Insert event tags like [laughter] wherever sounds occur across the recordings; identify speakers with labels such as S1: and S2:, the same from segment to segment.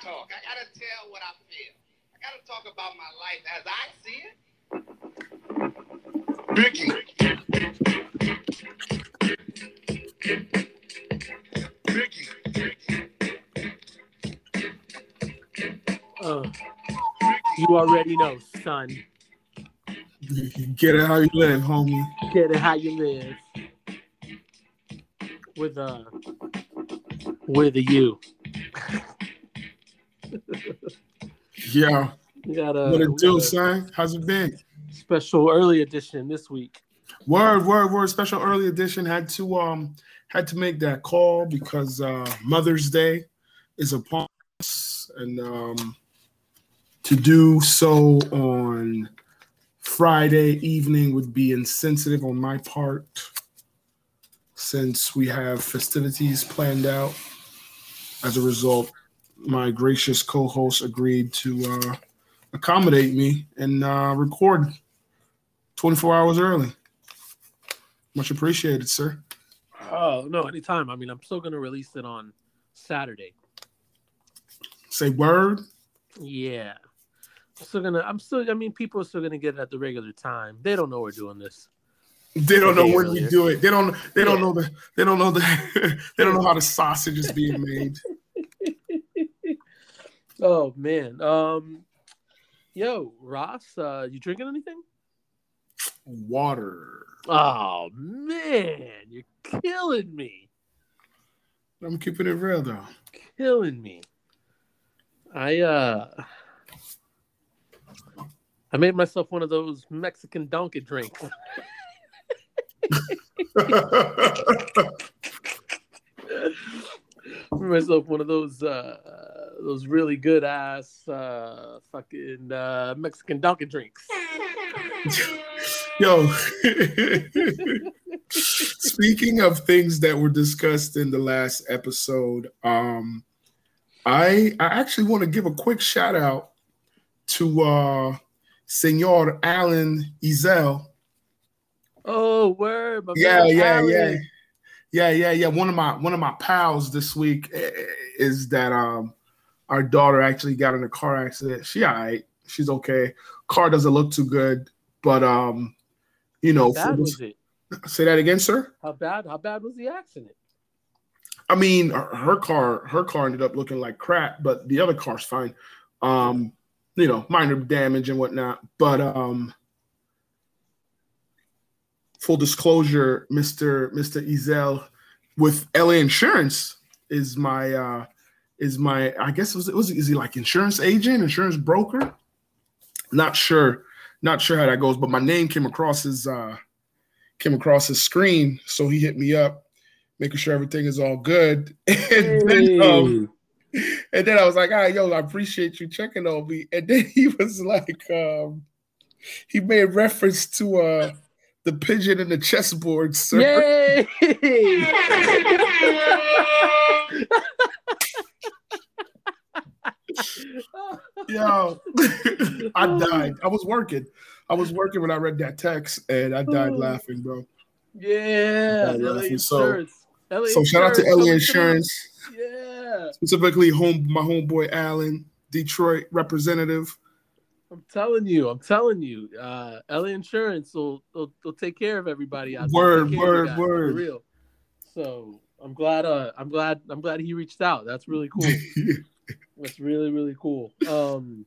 S1: talk. I gotta tell what I feel. I gotta talk about my life as I see it. Vicky. Vicky.
S2: Uh, you already know, son.
S3: Get it how you live, homie.
S2: Get it how you live. With uh with a U.
S3: Yeah.
S2: We got a,
S3: What it
S2: we
S3: do,
S2: got a
S3: son? How's it been?
S2: special early edition this week.
S3: Word, word, word. Special early edition had to um had to make that call because uh Mother's Day is upon us, and um to do so on Friday evening would be insensitive on my part since we have festivities planned out. As a result, my gracious co-host agreed to uh accommodate me and uh record 24 hours early. Much appreciated, sir.
S2: Oh no, anytime. I mean, I'm still gonna release it on Saturday.
S3: Say word.
S2: Yeah. I'm still gonna I'm still I mean people are still gonna get it at the regular time. They don't know we're doing this.
S3: They don't know when
S2: earlier.
S3: you do it. They don't. They don't know the. They don't know the. [laughs] they don't know how the sausage is being [laughs] made.
S2: Oh man. Um yo, Ross, uh you drinking anything?
S3: Water.
S2: Oh man, you're killing me.
S3: I'm keeping it real though.
S2: Killing me. I uh I made myself one of those Mexican donkey drinks. [laughs] [laughs] made myself one of those uh those really good ass uh fucking uh Mexican donkey drinks.
S3: Yo. [laughs] Speaking of things that were discussed in the last episode, um, I I actually want to give a quick shout out to uh Senor Alan Ezel.
S2: Oh word, my
S3: yeah, yeah,
S2: Alan.
S3: yeah, yeah, yeah, yeah. One of my one of my pals this week eh, eh, is that um our daughter actually got in a car accident. She all right, she's okay. Car doesn't look too good, but um, you know,
S2: How bad was
S3: this-
S2: it?
S3: say that again, sir.
S2: How bad? How bad was the accident?
S3: I mean, her her car her car ended up looking like crap, but the other car's fine. Um, you know, minor damage and whatnot, but um. Full disclosure, Mister Mister Ezel with LA Insurance is my uh is my I guess it was it was is he like insurance agent, insurance broker? Not sure, not sure how that goes, but my name came across his uh came across his screen, so he hit me up, making sure everything is all good. [laughs] And then um and then I was like, ah, yo, I appreciate you checking on me. And then he [laughs] was like, um, he made reference to uh the pigeon and the chessboard, sir.
S2: Yay! [laughs] [laughs]
S3: Yo, [laughs] I died. I was working. I was working when I read that text, and I died laughing, bro.
S2: Yeah,
S3: Yeah,
S2: LA
S3: laughing. So-
S2: LA
S3: So shout out to LA Insurance,
S2: Yeah,
S3: specifically home my homeboy Allen, Detroit representative.
S2: I'm telling you, I'm telling you, uh, LA Insurance will, will, will take care of everybody out there.
S3: Word,
S2: Take care of you
S3: word,
S2: guys,
S3: word.
S2: Real. So I'm glad. Uh, I'm glad. I'm glad he reached out. That's really cool. [laughs] That's really really cool. Um,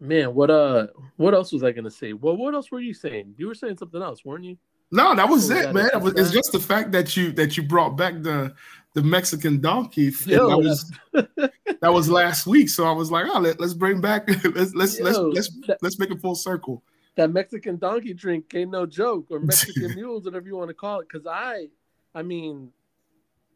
S2: man, what uh, what else was I gonna say? Well, what else were you saying? You were saying something else, weren't you?
S3: No, that was it,
S2: that
S3: man. It was, it's just the fact that you that you brought back the the Mexican donkey.
S2: Yo,
S3: that was [laughs] that was last week. So I was like, oh, let, let's bring back [laughs] let's let's let's let's
S2: that-
S3: let's make it full circle.
S2: that Mexican donkey drink ain't no joke, or [laughs] Mexican mules, whatever you want to call it. Because I, I mean,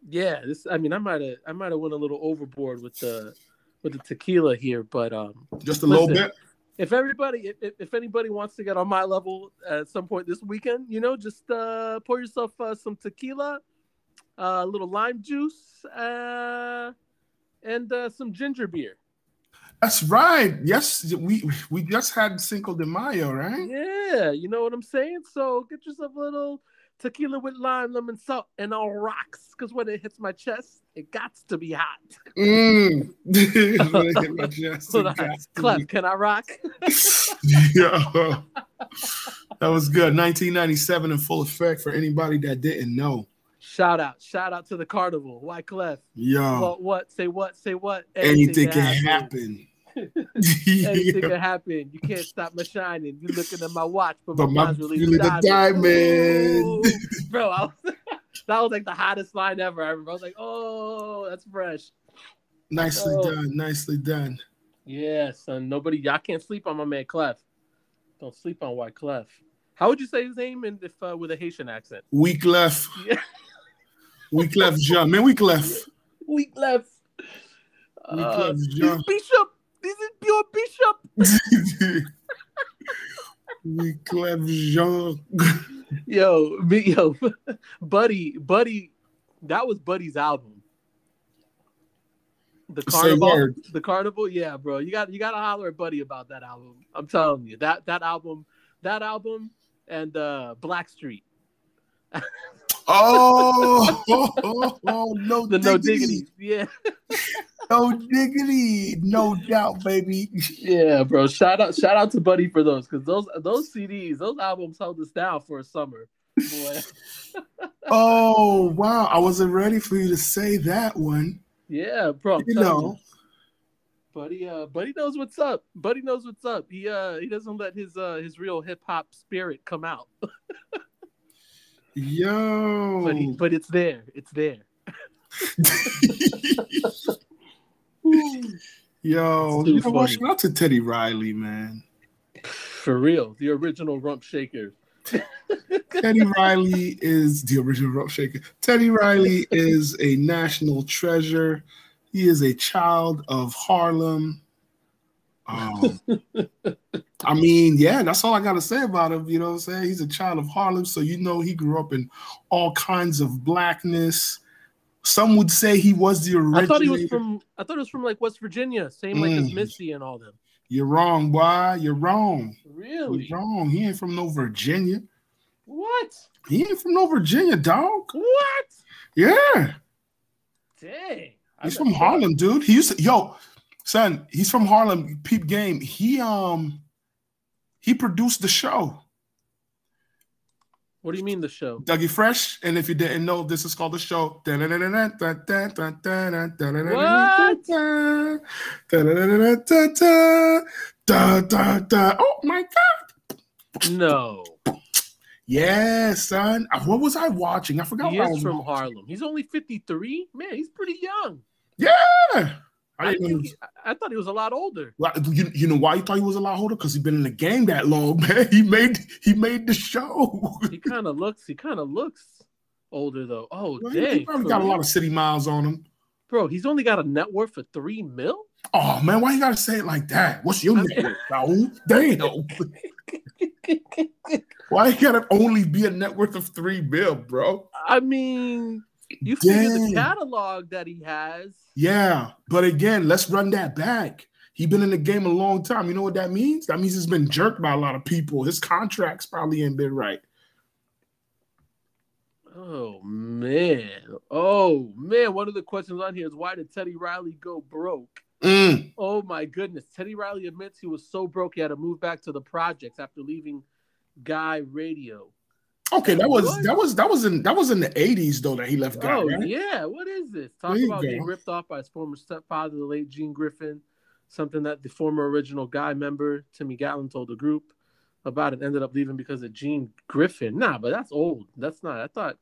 S2: yeah, this. I mean, I might have, I might have went a little overboard with the, with the tequila here. But um,
S3: Just a little bit.
S2: if everybody, if, if- if anybody wants to get on my level at some point this weekend, you know, just uh, pour yourself uh, some tequila, uh, a little lime juice, uh, and uh, some ginger beer.
S3: That's right. Yes, we we just had Cinco de Mayo, right?
S2: Yeah, you know what I'm saying. So get yourself a little Tequila with lime, lemon salt, and all rocks. Because when it hits my chest, it got to be hot.
S3: Mm. [laughs] When it hit my [laughs] chest, it
S2: Hold on.
S3: gots to
S2: Clef, can I rock? [laughs]
S3: Yeah. That was good. 1997 in full effect for anybody that didn't know.
S2: Shout out, shout out to the carnival. Wyclef?
S3: Yo,
S2: What? What? Say what? Say what?
S3: anything can happen.
S2: Anything
S3: Yeah.
S2: can happen. You can't stop my shining. You're looking at my watch, but,
S3: But
S2: my really
S3: the diamond.
S2: Ooh. Bro, I was, [laughs] that was like the hottest line ever. I remember. I was like, oh, that's fresh.
S3: Nicely
S2: Oh.
S3: done. Nicely done.
S2: Yeah, son. Nobody, y'all can't sleep on my man Clef. Don't sleep on Wyclef. How would you say his name in, if uh, with a Haitian accent?
S3: Week left.
S2: Yeah. [laughs]
S3: Week left, John. Man, week left.
S2: Weak left.
S3: Weak
S2: Uh,
S3: left, John.
S2: Bishop. This is pure Bishop. [laughs]
S3: week left, Jean.
S2: Yo, me, yo, [laughs] Buddy, Buddy, that was Buddy's album. The carnival, the carnival, yeah, bro. You got you got to holler at Buddy about that album. I'm telling you that that album, that album, and uh Blackstreet, [laughs]
S3: Oh, oh, oh, oh, no
S2: the No
S3: diggity.
S2: Diggity, yeah,
S3: No diggity. No doubt, baby.
S2: yeah, bro. Shout out, shout out to Buddy for those because those those CDs, those albums held us down for a summer. Boy, [laughs]
S3: Oh, wow. I wasn't ready for you to say that one.
S2: yeah, bro. I'm
S3: You know.
S2: you. Buddy, uh, Buddy knows what's up. Buddy knows what's up. He uh, he doesn't let his uh, his real hip hop spirit come out, [laughs]
S3: Yo.
S2: but he, but it's there. It's there.
S3: Yo, you know what? Shout out to Teddy Riley, man.
S2: For real, the original rump shaker.
S3: Teddy Riley is the original rump shaker. Teddy Riley is a national treasure. He is a child of Harlem. Um, I mean, yeah, that's all I got to say about him. You know what I'm saying? He's a child of Harlem, so you know he grew up in all kinds of blackness. Some would say he was the original.
S2: I thought he was from. I thought it was from like West Virginia, same like as
S3: Mm.
S2: Missy and all them.
S3: You're wrong, boy. You're wrong.
S2: Really?
S3: You're wrong. He ain't from no Virginia.
S2: What?
S3: He ain't from no Virginia, dog.
S2: What?
S3: Yeah.
S2: Dang.
S3: He's from Harlem, dude. He used to, yo, son, he's from Harlem. Peep game. He um he produced the show.
S2: What do you mean the show?
S3: Dougie Fresh. And if you didn't know, this is called the show. Oh my god.
S2: No,
S3: Yeah, son. Uh, What was I watching? I forgot
S2: he
S3: what
S2: is from
S3: watching.
S2: Harlem. He's only fifty three. Man, he's pretty young.
S3: Yeah. I
S2: I,
S3: didn't know
S2: think
S3: he
S2: he, I- thought he was a lot older.
S3: Well, you, you know why you thought he was a lot older? Because he's been in the game that long, [laughs] man. He made he made the show.
S2: He kind of looks. He kind of looks older though. Oh
S3: Well, he probably got a lot of city miles on him.
S2: bro. He's only got a net worth of three mil.
S3: Oh man, why you gotta say it like that? What's your
S2: net
S3: worth? Raul? Damn. [laughs] Why you gotta only be a net worth of three bill, bro?
S2: I mean, you figure the catalog that he has.
S3: Yeah, but again, let's run that back. He's been in the game a long time. You know what that means? That means he's been jerked by a lot of people. His contracts probably ain't been right.
S2: Oh man. Oh man. One of the questions on here is why did Teddy Riley go broke?
S3: Mm.
S2: Oh my goodness. Teddy Riley admits he was so broke he had to move back to the projects after leaving Guy Radio.
S3: Okay, that was
S2: What?
S3: that was that was in that was in the eighties though that he left.
S2: Oh
S3: right?
S2: yeah, what is this? Talk about
S3: go.
S2: being ripped off by his former stepfather, the late Gene Griffin. Something that the former original Guy member Timmy Gatling told the group about and ended up leaving because of Gene Griffin. Nah, but that's old. That's not. I thought.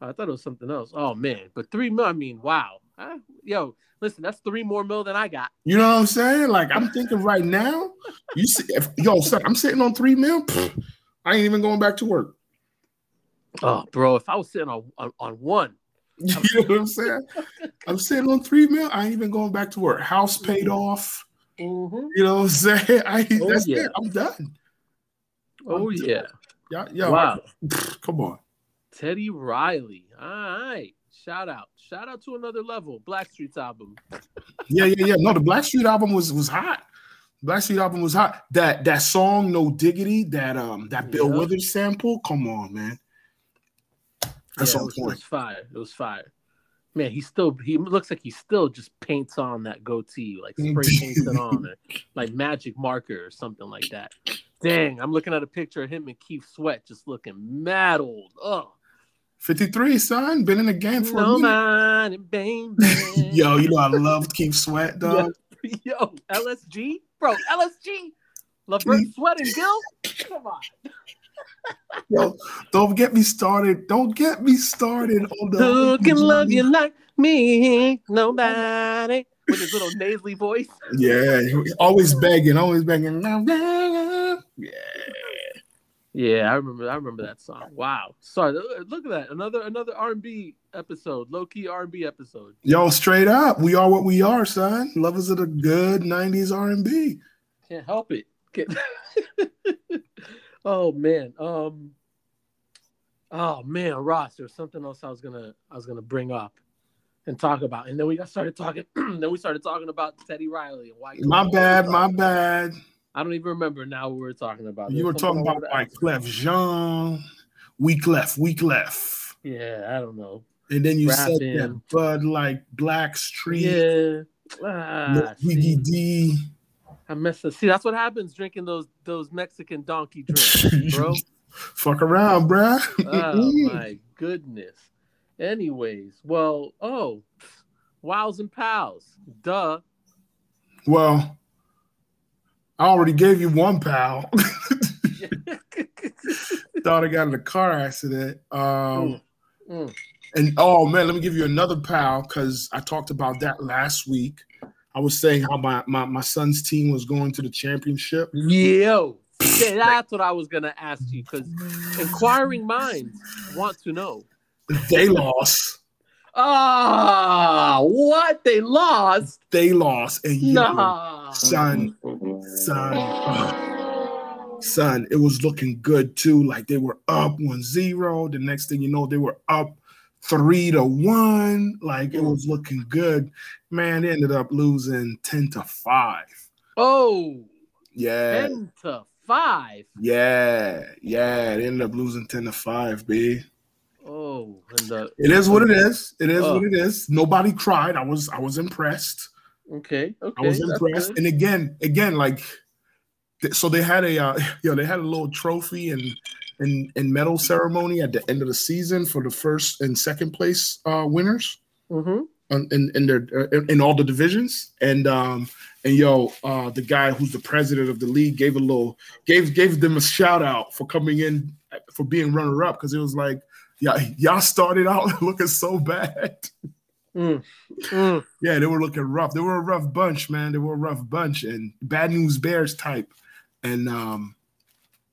S2: I thought it was something else. Oh man, but three mil. I mean, wow. Huh? Yo, listen, that's three more mil than I got.
S3: You know what I'm saying? Like I'm thinking right now, you see, if, yo, son, I'm sitting on three mil. pfft, I ain't even going back to work.
S2: Oh, bro, if I was sitting on on, on one, [laughs]
S3: You know what I'm saying? [laughs] I'm sitting on three mil. I ain't even going back to work. House paid off.
S2: Mhm.
S3: You know what I'm saying? [laughs] I
S2: Oh,
S3: that's
S2: yeah.
S3: it. I'm done.
S2: oh
S3: I'm
S2: yeah,
S3: Yeah, yo,
S2: wow.
S3: come on.
S2: Teddy Riley. All right. Shout out. Shout out to another level. Blackstreet's album.
S3: Yeah, yeah, yeah. No, the Blackstreet album was was hot. Blackstreet album was hot. That that song, No Diggity, that um that Bill
S2: Yeah.
S3: Withers sample. Come on, man. That's
S2: yeah,
S3: on
S2: it was, it was fire. It was fire. Man, he still he looks like he still just paints on that goatee, like spray paints it on it, like magic marker or something like that. Dang, I'm looking at a picture of him and Keith Sweat just looking mad old. Oh,
S3: 53, son. Been in the game for
S2: no
S3: a minute.
S2: bang, bang. [laughs]
S3: Yo, you know I love Keith Sweat, [laughs] dog. [laughs]
S2: Yo, LSG, bro, LSG, Levert Sweat and Gill. Come on,
S3: Yo, don't get me started. Don't get me started on the
S2: who can love you like me? Nobody. With his little nasally voice.
S3: Yeah, always begging, always begging. Yeah.
S2: Yeah, I remember. I remember that song. Wow. Sorry. Look at that. Another another R and B episode. Low key R and B episode.
S3: Yo, straight up, we are what we are, son. Lovers of the good '90s R&B.
S2: Can't help it. Can't- [laughs] oh man. Um. Oh man, Ross. There's something else I was gonna I was gonna bring up and talk about, and then we got started talking. [clears throat] then we started talking about Teddy Riley and why.
S3: My bad, my bad.
S2: I don't even remember now what we were talking about.
S3: You were talking about like. Clef Jean, weak left, weak left,
S2: Yeah, I don't know.
S3: and then you said that Bud like Blackstreet,
S2: Yeah. Ah.
S3: D.
S2: I messed up. See, that's what happens drinking those those Mexican donkey [laughs] drinks, bro.
S3: Fuck around, bruh.
S2: oh [laughs] my goodness. Anyways, well, oh, wows and pals, duh.
S3: Well, I already gave you one pal. [laughs] Thought I got in a car accident. Um,
S2: Mm, mm.
S3: and oh man, let me give you another pal because I talked about that last week. I was saying how my, my my son's team was going to the championship.
S2: Yo, [laughs] yeah, that's what I was gonna ask you because inquiring minds want to know.
S3: They lost.
S2: Ah, what they lost?
S3: They lost. And yo,
S2: Nah,
S3: son, son, ugh. son, it was looking good too. Like they were up 1-0. The next thing you know, they were up three to one. Like it was looking good. Man, they ended up losing 10 to 5.
S2: Oh,
S3: Yeah.
S2: 10 to 5.
S3: Yeah. Yeah. They ended up losing 10 to 5, B.
S2: Oh, and the
S3: It is what it is. It is
S2: Oh.
S3: what it is. Nobody cried. I was I was impressed.
S2: okay, okay.
S3: I was impressed. And again, again, like, so they had a, uh, [laughs] you know, they had a little trophy and and and medal ceremony at the end of the season for the first and second place uh, winners
S2: Mhm.
S3: in in their uh, in, in all the divisions. And um and yo, uh, the guy who's the president of the league gave a little gave gave them a shout out for coming in for being runner up because it was like, yeah, y'all started out [laughs] looking so bad.
S2: Mm. Mm.
S3: Yeah, they were looking rough. They were a rough bunch, man. They were a rough bunch and bad news bears type. And um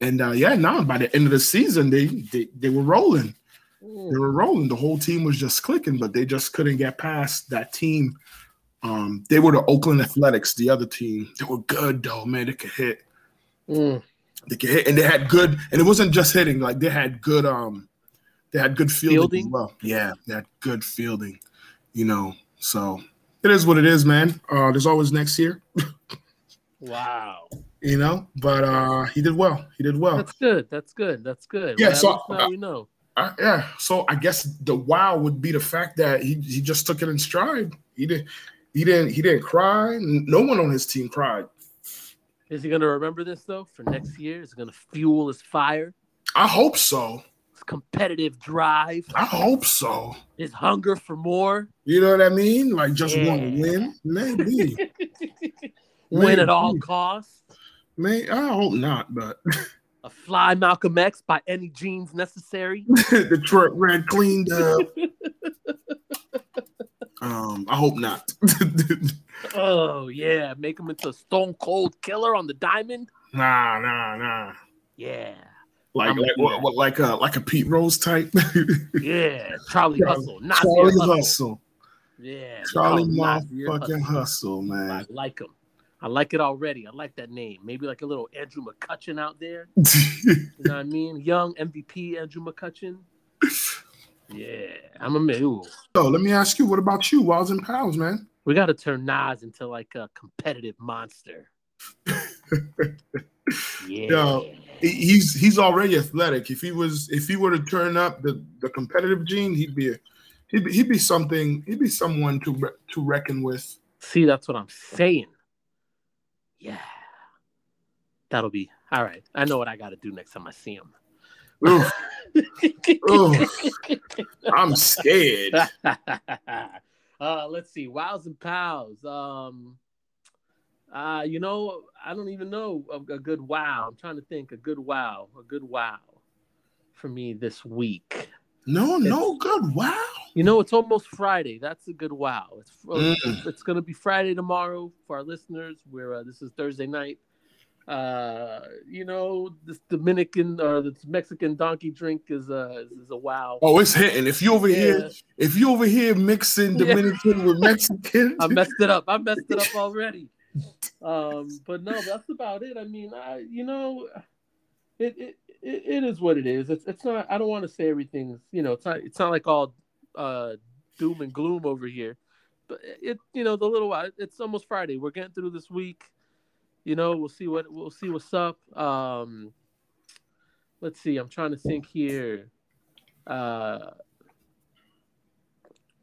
S3: and uh yeah, now by the end of the season, they they, they were rolling. They
S2: Mm.
S3: were rolling. The whole team was just clicking, but they just couldn't get past that team. Um, they were the Oakland Athletics, the other team. They were good though, man. They could hit.
S2: Mm.
S3: They could hit, and they had good. And it wasn't just hitting; like they had good. Um, they had good fielding,
S2: Fielding?
S3: as well. Yeah, they had good fielding. You know, so it is what it is, man. Uh, there's always next year. [laughs]
S2: Wow.
S3: You know, but uh, he did well. He did well.
S2: That's good. That's good. That's good.
S3: Yeah,
S2: Well,
S3: so-
S2: now we know.
S3: Uh, yeah, so I guess the wow would be the fact that he, he just took it in stride. He didn't he didn't he didn't cry. No one on his team cried.
S2: Is he gonna remember this though for next year? Is it gonna fuel his fire,
S3: I hope so.
S2: his competitive drive,
S3: I hope so.
S2: his hunger for more?
S3: You know what I mean? Like just want to win, maybe. [laughs]
S2: Win at all costs.
S3: May I hope not, but
S2: A fly Malcolm X by any means necessary. [laughs]
S3: the truck red cleaned up. [laughs] Um, I hope not. [laughs]
S2: oh yeah, make him into a stone cold killer on the diamond.
S3: nah, nah, nah.
S2: Yeah,
S3: Like
S2: I'm
S3: like what, what like a like a Pete Rose type.
S2: yeah. Charlie Hustle,
S3: Charlie
S2: Hustle.
S3: Hustle.
S2: Yeah,
S3: Charlie
S2: they call him
S3: motherfucking
S2: Hustle.
S3: hustle,
S2: I
S3: man.
S2: like him. I like it already. I like that name. Maybe like a little Andrew McCutchen out there. You know what I [laughs] mean? Young MVP Andrew McCutchen. Yeah, I'm a man.
S3: So let me ask you, what about you, Wiles and Pals, man?
S2: We got to turn Nas into like a competitive monster. [laughs] Yeah.
S3: Yo, he's he's already athletic. If he was if he were to turn up the the competitive gene, he'd be a, he'd be, he'd be something. He'd be someone to re- to reckon with.
S2: See, that's what I'm saying. Yeah. That'll be all right. I know what I got to do next time I see him.
S3: Oof, Oof. I'm scared. [laughs]
S2: uh, let's see. Wows and pals. Um, uh, you know, I don't even know a, a good wow. I'm trying to think a good wow, a good wow for me this week.
S3: No, no good. Wow.
S2: You know, it's almost Friday. That's a good wow. It's
S3: Mm.
S2: it's going to be Friday tomorrow for our listeners. Where uh, this is Thursday night. Uh, you know, this Dominican or this Mexican donkey drink is a is a wow.
S3: Oh, it's hitting. If you over here,
S2: Yeah.
S3: if you over here mixing
S2: Yeah.
S3: Dominican with [laughs] Mexican,
S2: I messed it up. I messed it up already. Um, but no, that's about it. I mean, I you know, it it, it, it is what it is. It's it's not. I don't want to say everything's you know. It's not. It's not like all uh, doom and gloom over here. But it you know the little while. It's almost Friday. We're getting through this week. You know, we'll see what we'll see what's up. Um, let's see. I'm trying to think here. Uh,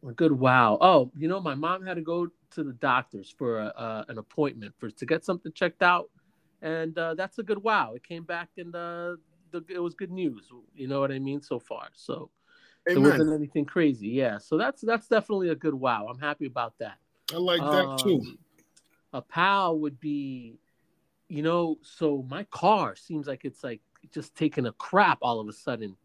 S2: a good wow. Oh, you know, my mom had to go to the doctors for a, uh, an appointment for to get something checked out, and uh, that's a good wow. It came back and uh, the, it was good news. You know what I mean so far. So it wasn't anything crazy. Yeah. So that's that's definitely a good wow. I'm happy about that.
S3: I like that too.
S2: Um, A pal would be, you know, so my car seems like it's like just taking a crap all of a sudden.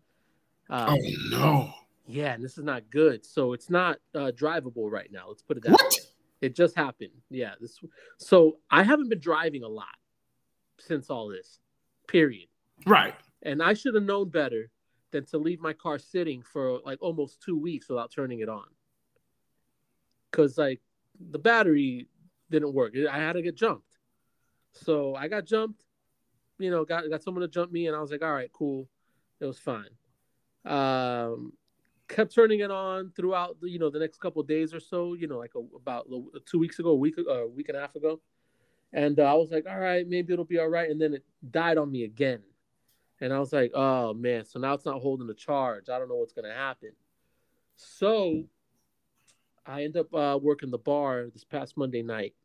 S2: Um,
S3: Oh no!
S2: yeah, and this is not good. So it's not uh, drivable right now. Let's put it that
S3: What?
S2: way. It just happened. Yeah. This. So I haven't been driving a lot since all this. Period.
S3: Right.
S2: And I should have known better than to leave my car sitting for like almost two weeks without turning it on. Cause like the battery didn't work. I had to get jumped. So I got jumped, you know, got got someone to jump me, and I was like, all right, cool. It was fine. Um kept turning it on throughout the, you know the next couple days or so, you know, like a, about two weeks ago, a week a week and a half ago. And uh, I was like, all right, maybe it'll be all right. And then it died on me again. And I was like, oh man, so now it's not holding the charge. I don't know what's gonna happen. So I end up uh, working the bar this past Monday night,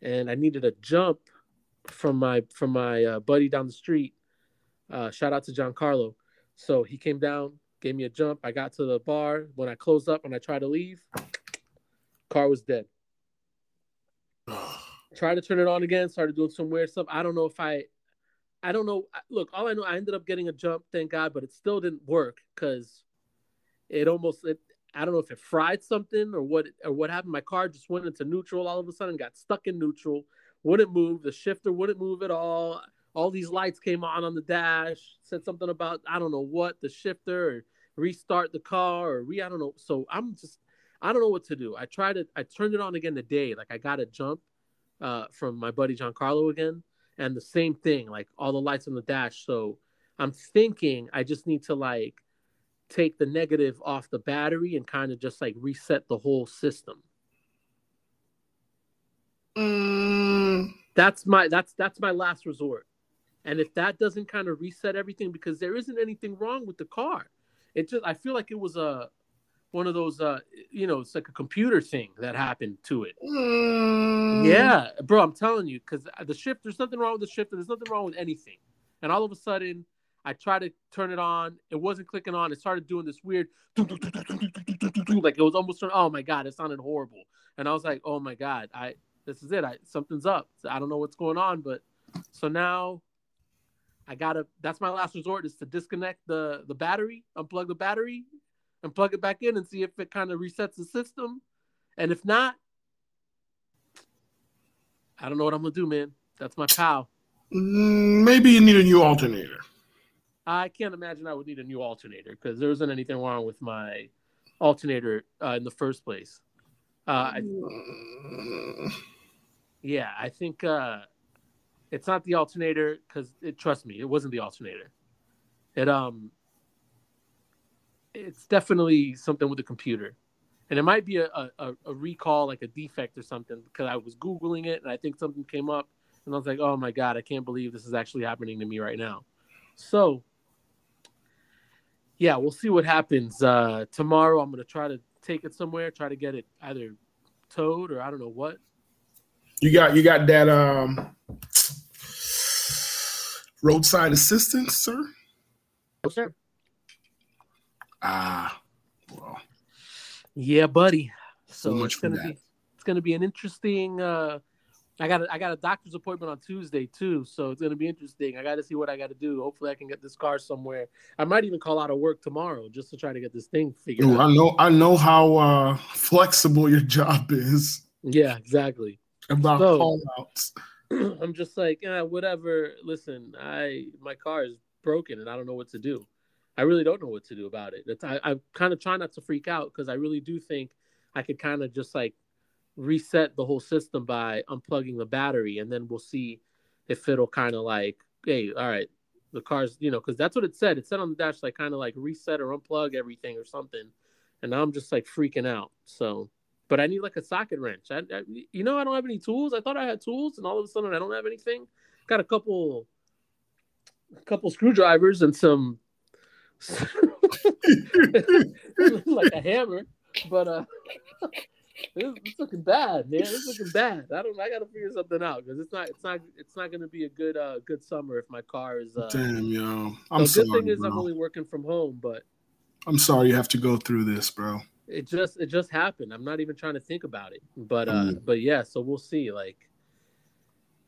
S2: and I needed a jump from my from my uh, buddy down the street. Uh, shout out to Giancarlo. So he came down, gave me a jump. I got to the bar. When I closed up and I tried to leave, car was dead. [sighs] Tried to turn it on again, started doing some weird stuff. I don't know if I, I don't know. Look, all I know, I ended up getting a jump, thank God, but it still didn't work because it almost, it, I don't know if it fried something or what, or what happened. My car just went into neutral all of a sudden, got stuck in neutral, wouldn't move. The shifter wouldn't move at all. All these lights came on on the dash, said something about I don't know what the shifter restart the car or re I don't know. So I'm just I don't know what to do. I tried it. I turned it on again today. Like I got a jump uh, from my buddy Giancarlo again, and the same thing. Like all the lights on the dash. So I'm thinking I just need to like take the negative off the battery and kind of just like reset the whole system.
S3: Mm,
S2: That's my that's that's my last resort. And if that doesn't kind of reset everything, because there isn't anything wrong with the car, it just I feel like it was a one of those uh you know it's like a computer thing that happened to it.
S3: mm.
S2: Yeah, bro, I'm telling you, because the shift there's nothing wrong with the shifter. There's nothing wrong with anything. And all of a sudden, I tried to turn it on. It wasn't clicking on. It started doing this weird, like it was almost. Oh my god, it sounded horrible. And I was like, oh my god, I this is it. I something's up. I don't know what's going on, but so now I gotta. That's my last resort is to disconnect the the battery, unplug the battery, and plug it back in and see if it kind of resets the system. And if not, I don't know what I'm gonna do, man. That's my pal.
S3: Mm, maybe you need a new alternator.
S2: I can't imagine I would need a new alternator because there isn't anything wrong with my alternator uh, in the first place. Uh, I, yeah, I think uh, it's not the alternator because it. Trust me, it wasn't the alternator. It um, it's definitely something with the computer, and it might be a, a, a recall, like a defect or something. Because I was googling it and I think something came up, and I was like, oh my god, I can't believe this is actually happening to me right now. So, yeah, we'll see what happens uh, tomorrow. I'm gonna try to take it somewhere, try to get it either towed or I don't know what.
S3: You got you got that um roadside assistance, sir?
S2: Okay.
S3: Ah, well,
S2: Yeah, buddy.
S3: So much
S2: it's gonna
S3: that.
S2: be it's gonna be an interesting. Uh, I got a, I got a doctor's appointment on Tuesday too, so it's gonna be interesting. I got to see what I got to do. Hopefully, I can get this car somewhere. I might even call out of work tomorrow just to try to get this thing figured out.
S3: I know I know how uh flexible your job is
S2: Yeah, exactly.
S3: about
S2: So-
S3: call outs. [clears throat]
S2: I'm just like, eh, whatever. Listen, I my car is broken and I don't know what to do. I really don't know what to do about it. It's, I, I kind of trying not to freak out because I really do think I could kind of just like reset the whole system by unplugging the battery and then we'll see if it'll kind of like, hey, all right, the car's, you know, because that's what it said. It said on the dash, like kind of like reset or unplug everything or something. And I'm just like freaking out. So, but I need like a socket wrench. I, I, you know, I don't have any tools. I thought I had tools, and all of a sudden I don't have anything. Got a couple, a couple screwdrivers and some, like a hammer, but uh, [laughs] it's, it's looking bad, man. It's looking bad. I don't. I got to figure something out because it's not. It's not. It's not to be a good, uh, good summer if my car is. Uh,
S3: Damn, yo. I'm
S2: the
S3: sorry,
S2: good thing is
S3: bro.
S2: I'm only working from home, but
S3: I'm sorry you have to go through this, bro.
S2: it just it just happened. I'm not even trying to think about it. But uh
S3: Mm.
S2: but yeah, so we'll see. Like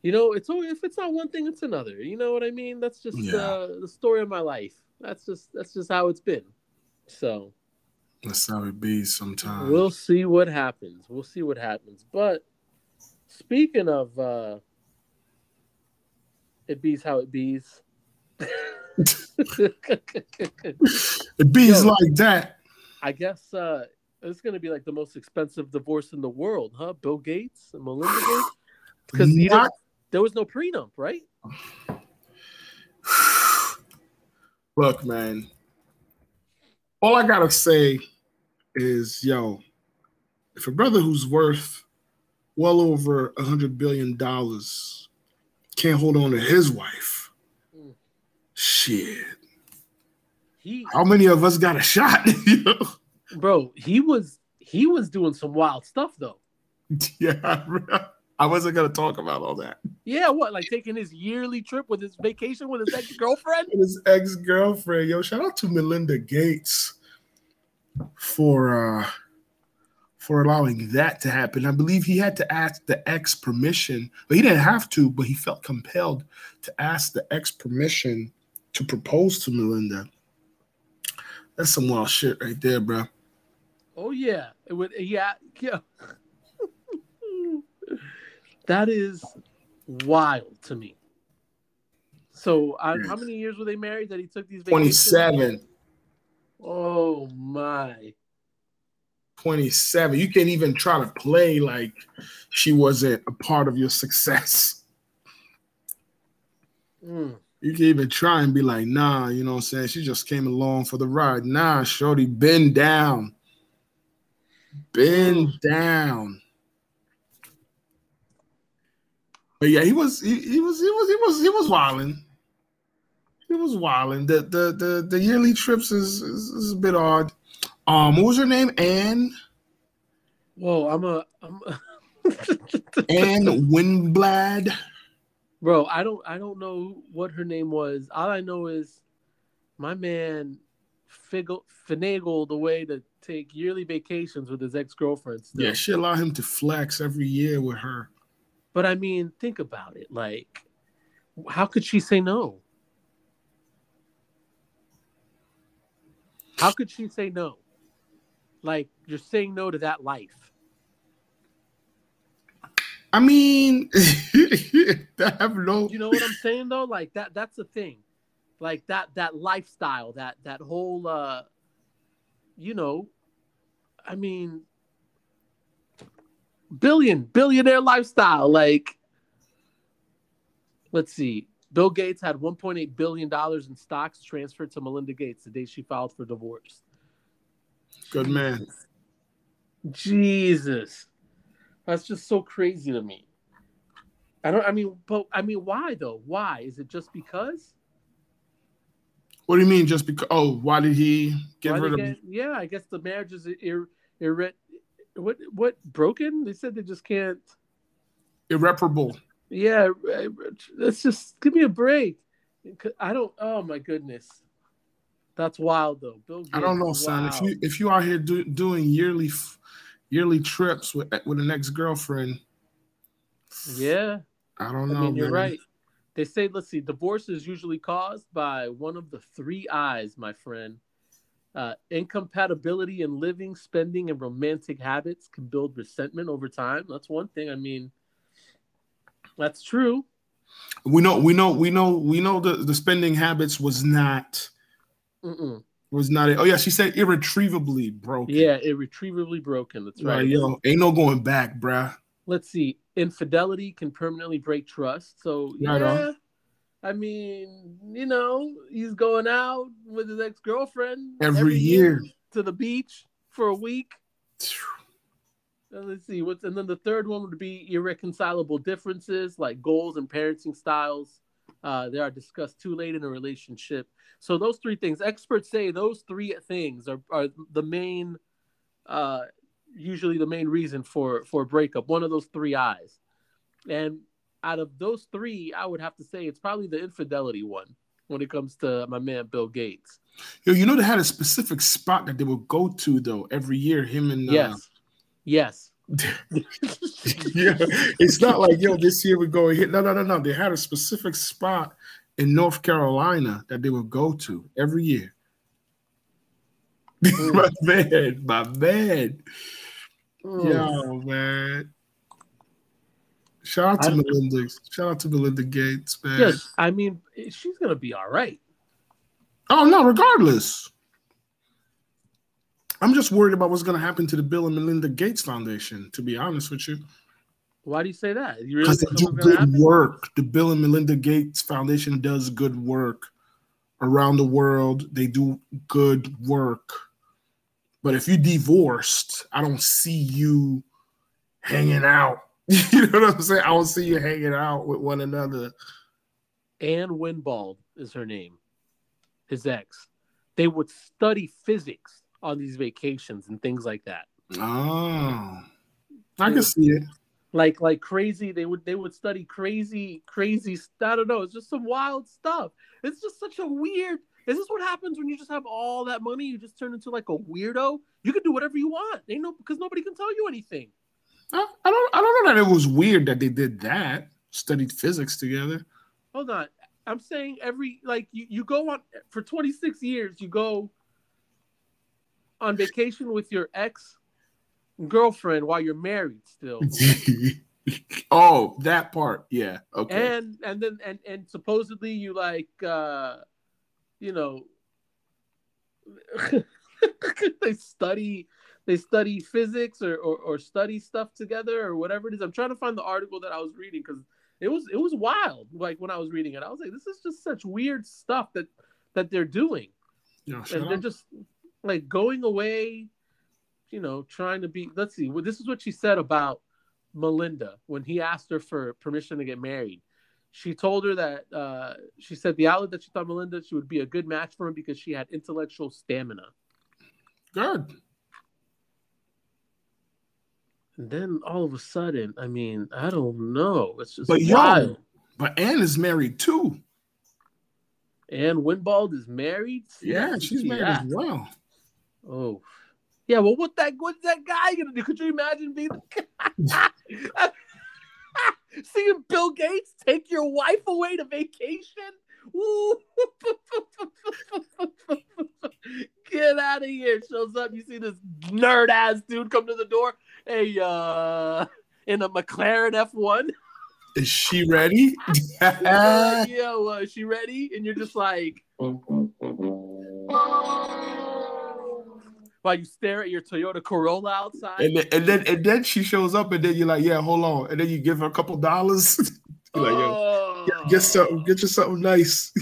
S2: you know, it's always if it's not one thing, it's another. You know what I mean? That's just
S3: Yeah.
S2: uh, the story of my life. That's just that's just how it's been. So
S3: That's how it be sometimes.
S2: we'll see what happens. We'll see what happens. But speaking of uh it bees how it bees.
S3: it bees
S2: Yo.
S3: like that.
S2: I guess uh it's gonna be like the most expensive divorce in the world, huh? Bill Gates and Melinda Gates. Because
S3: Not-
S2: there was no prenup, right? [sighs] [sighs] [sighs]
S3: Look, man. All I gotta say is, yo, if a brother who's worth well over a hundred billion dollars can't hold on to his wife,
S2: Mm.
S3: shit.
S2: He
S3: How many of us got a shot? [laughs] You know?
S2: bro, he was he was doing some wild stuff though. [laughs]
S3: yeah, I wasn't gonna talk about all that.
S2: Yeah, what like taking his yearly trip with his vacation with his ex girlfriend? [laughs]
S3: his ex girlfriend. Yo, shout out to Melinda Gates for uh for allowing that to happen. I believe he had to ask the ex permission, but he didn't have to, but he felt compelled to ask the ex permission to propose to Melinda. That's some wild shit right there, bro.
S2: Oh yeah, it would. Yeah, [laughs] yeah. That is wild to me. So, uh, how many years were they married that he took these? vacations?
S3: 27.
S2: Oh my.
S3: 27. You can't even try to play like she wasn't a part of your success.
S2: Mm.
S3: You can even try and be like, nah, you know what I'm saying? She just came along for the ride. Nah, Shorty, bend down. Bend down. But yeah, he was he, he was he was he was he was wilding. He was wilding. The the the the yearly trips is, is is a bit odd. Um, what was her name? Anne
S2: Whoa, I'm a. I'm a [laughs]
S3: Anne Winblad.
S2: Bro, I don't I don't know what her name was. All I know is my man figgle, finagled a way to take yearly vacations with his ex-girlfriend still.
S3: Yeah, she allowed him to flex every year with her.
S2: But I mean, think about it. Like, how could she say no? How could she say no? Like, you're saying no to that life.
S3: I mean, [laughs] I have no.
S2: You know what I'm saying though? Like that that's the thing. Like that that lifestyle, that that whole uh you know, I mean billion billionaire lifestyle like let's see. Bill Gates had 1.8 billion dollars in stocks transferred to Melinda Gates the day she filed for divorce.
S3: Good man.
S2: Jesus. That's just so crazy to me. I don't. I mean, but I mean, why though? Why is it just because?
S3: What do you mean? Just because? Oh, why did he get
S2: Why
S3: rid of?
S2: get- yeah, I guess the marriage is ir, ir, what what broken? They said they just can't.
S3: Irreparable.
S2: Yeah, let's just give me a break. I don't. Oh my goodness, that's wild though. Bill
S3: I don't know, son. If you if you out here do, doing yearly yearly trips with with an ex girlfriend,
S2: yeah,
S3: I don't
S2: I
S3: know.
S2: mean you're
S3: man.
S2: right. They say, let's see, divorce is usually caused by one of the three eyes, my friend. Uh, incompatibility in living, spending, and romantic habits can build resentment over time. That's one thing. I mean, that's true.
S3: We know, we know, we know, we know the the spending habits was not
S2: Mm-mm.
S3: was not. it. Oh yeah, she said irretrievably broken.
S2: Yeah, irretrievably broken. That's
S3: Right,
S2: right.
S3: yo, ain't no going back, bruh.
S2: Let's see. Infidelity can permanently break trust. So
S3: Right
S2: yeah,
S3: on.
S2: I mean, you know, he's going out with his ex girlfriend
S3: Every year.
S2: to the beach for a week. [sighs] And let's see what's and then the third one would be irreconcilable differences like goals and parenting styles. Uh, they are discussed too late in a relationship. So those three things, experts say those three things are, are the main, uh, usually the main reason for for a breakup. One of those three eyes, and out of those three, I would have to say it's probably the infidelity one when it comes to my man Bill Gates.
S3: Yo, you know they had a specific spot that they would go to though every year. Him and uh,
S2: Yes, yes. [laughs]
S3: yeah, it's not like yo, this year we go here. No, no, no, no. They had a specific spot in North Carolina that they would go to every year. [laughs]
S2: Mm.
S3: my man, my man,
S2: Mm.
S3: yo, man. Shout out to Melinda. Shout out to Melinda Gates, man.
S2: Yes, I mean she's gonna be all right.
S3: Oh no, regardless. I'm just worried about what's going to happen to the Bill and Melinda Gates Foundation. To be honest with you,
S2: Why do you say that? You really
S3: they do good
S2: happen?
S3: work. The Bill and Melinda Gates Foundation does good work around the world. They do good work. But if you divorced, I don't see you hanging out. [laughs] You know what I'm saying? I don't see you hanging out with one another.
S2: Anne Winblad is her name. His ex. They would study physics on these vacations and things like that.
S3: Oh, I can see it.
S2: Like like crazy. They would they would study crazy, crazy I don't know. It's just some wild stuff. It's just such a weird. Is this what happens when you just have all that money? You just turn into like a weirdo. You can do whatever you want. They know because nobody can tell you anything.
S3: I I don't. I don't know that it was weird that they did that. Studied physics together.
S2: Hold on. I'm saying every like you, you go on for 26 years, you go on vacation with your ex girlfriend while you're married still. [laughs]
S3: oh, that part. Yeah. Okay.
S2: And and then and and supposedly you like uh you know [laughs] they study they study physics or, or or study stuff together or whatever it is. I'm trying to find the article that I was reading because it was it was wild. Like when I was reading it, I was like, this is just such weird stuff that that they're doing,
S3: Yeah,
S2: and they're
S3: up.
S2: just like going away, you know, trying to be. Let's see. Well, this is what she said about Melinda when he asked her for permission to get married. She told her that uh, she said the outlet that she thought Melinda she would be a good match for him because she had intellectual stamina.
S3: Good.
S2: Then all of a sudden, I mean, I don't know. It's just
S3: But yo- But Anne is married too.
S2: And Winblad is married.
S3: Yeah, she's
S2: see
S3: married as well.
S2: Oh, yeah. Well, what that what's that guy gonna do? Could you imagine being [laughs] seeing Bill Gates take your wife away to vacation? [laughs] Get out of here! Shows up. You see this nerd ass dude come to the door. Hey, uh, in a McLaren F1.
S3: Is she ready?
S2: Uh, yeah, well, is she ready? And you're just like, while you stare at your Toyota Corolla outside.
S3: and then, and then and then she shows up, and then you're like, yeah, hold on, and then you give her a couple dollars. [laughs] like, yo,
S2: oh,
S3: get, get something, get you something nice.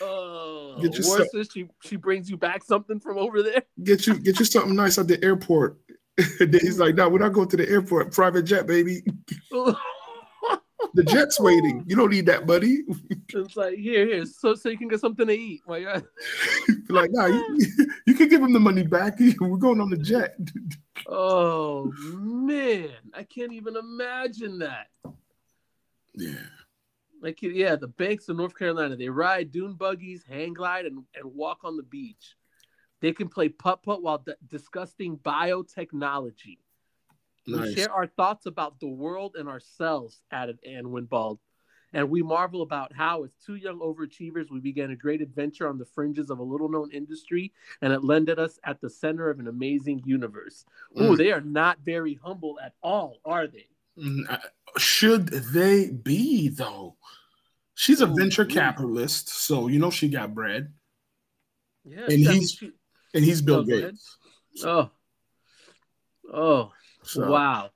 S2: Oh, [laughs]
S3: Get your
S2: worse is she she brings you back something from over there.
S3: Get you get you something nice at the airport. [laughs] and then he's like, no, we're not going to the airport. Private jet, baby. the jet's waiting. You don't need that, buddy. [laughs]
S2: It's like here, here, so so you can get something to eat. While you're [laughs]
S3: like, nah, you, you can give him the money back. We're going on the jet.
S2: oh man, I can't even imagine that.
S3: Yeah.
S2: Like yeah, the banks of North Carolina, they ride dune buggies, hang glide, and, and walk on the beach. They can play putt putt while d- discussing biotechnology. We share our thoughts about the world and ourselves, added Anne Winblad. And we marvel about how, as two young overachievers, we began a great adventure on the fringes of a little known industry, and it landed us at the center of an amazing universe. Ooh,
S3: Mm.
S2: they are not very humble at all, are they?
S3: Mm, uh, Should they be though? She's a
S2: Ooh,
S3: venture
S2: ooh.
S3: capitalist, so you know she got bread,
S2: Yeah.
S3: And he's-
S2: she-
S3: and he's Bill
S2: Oh.
S3: Gates.
S2: oh, oh,
S3: So,
S2: wow.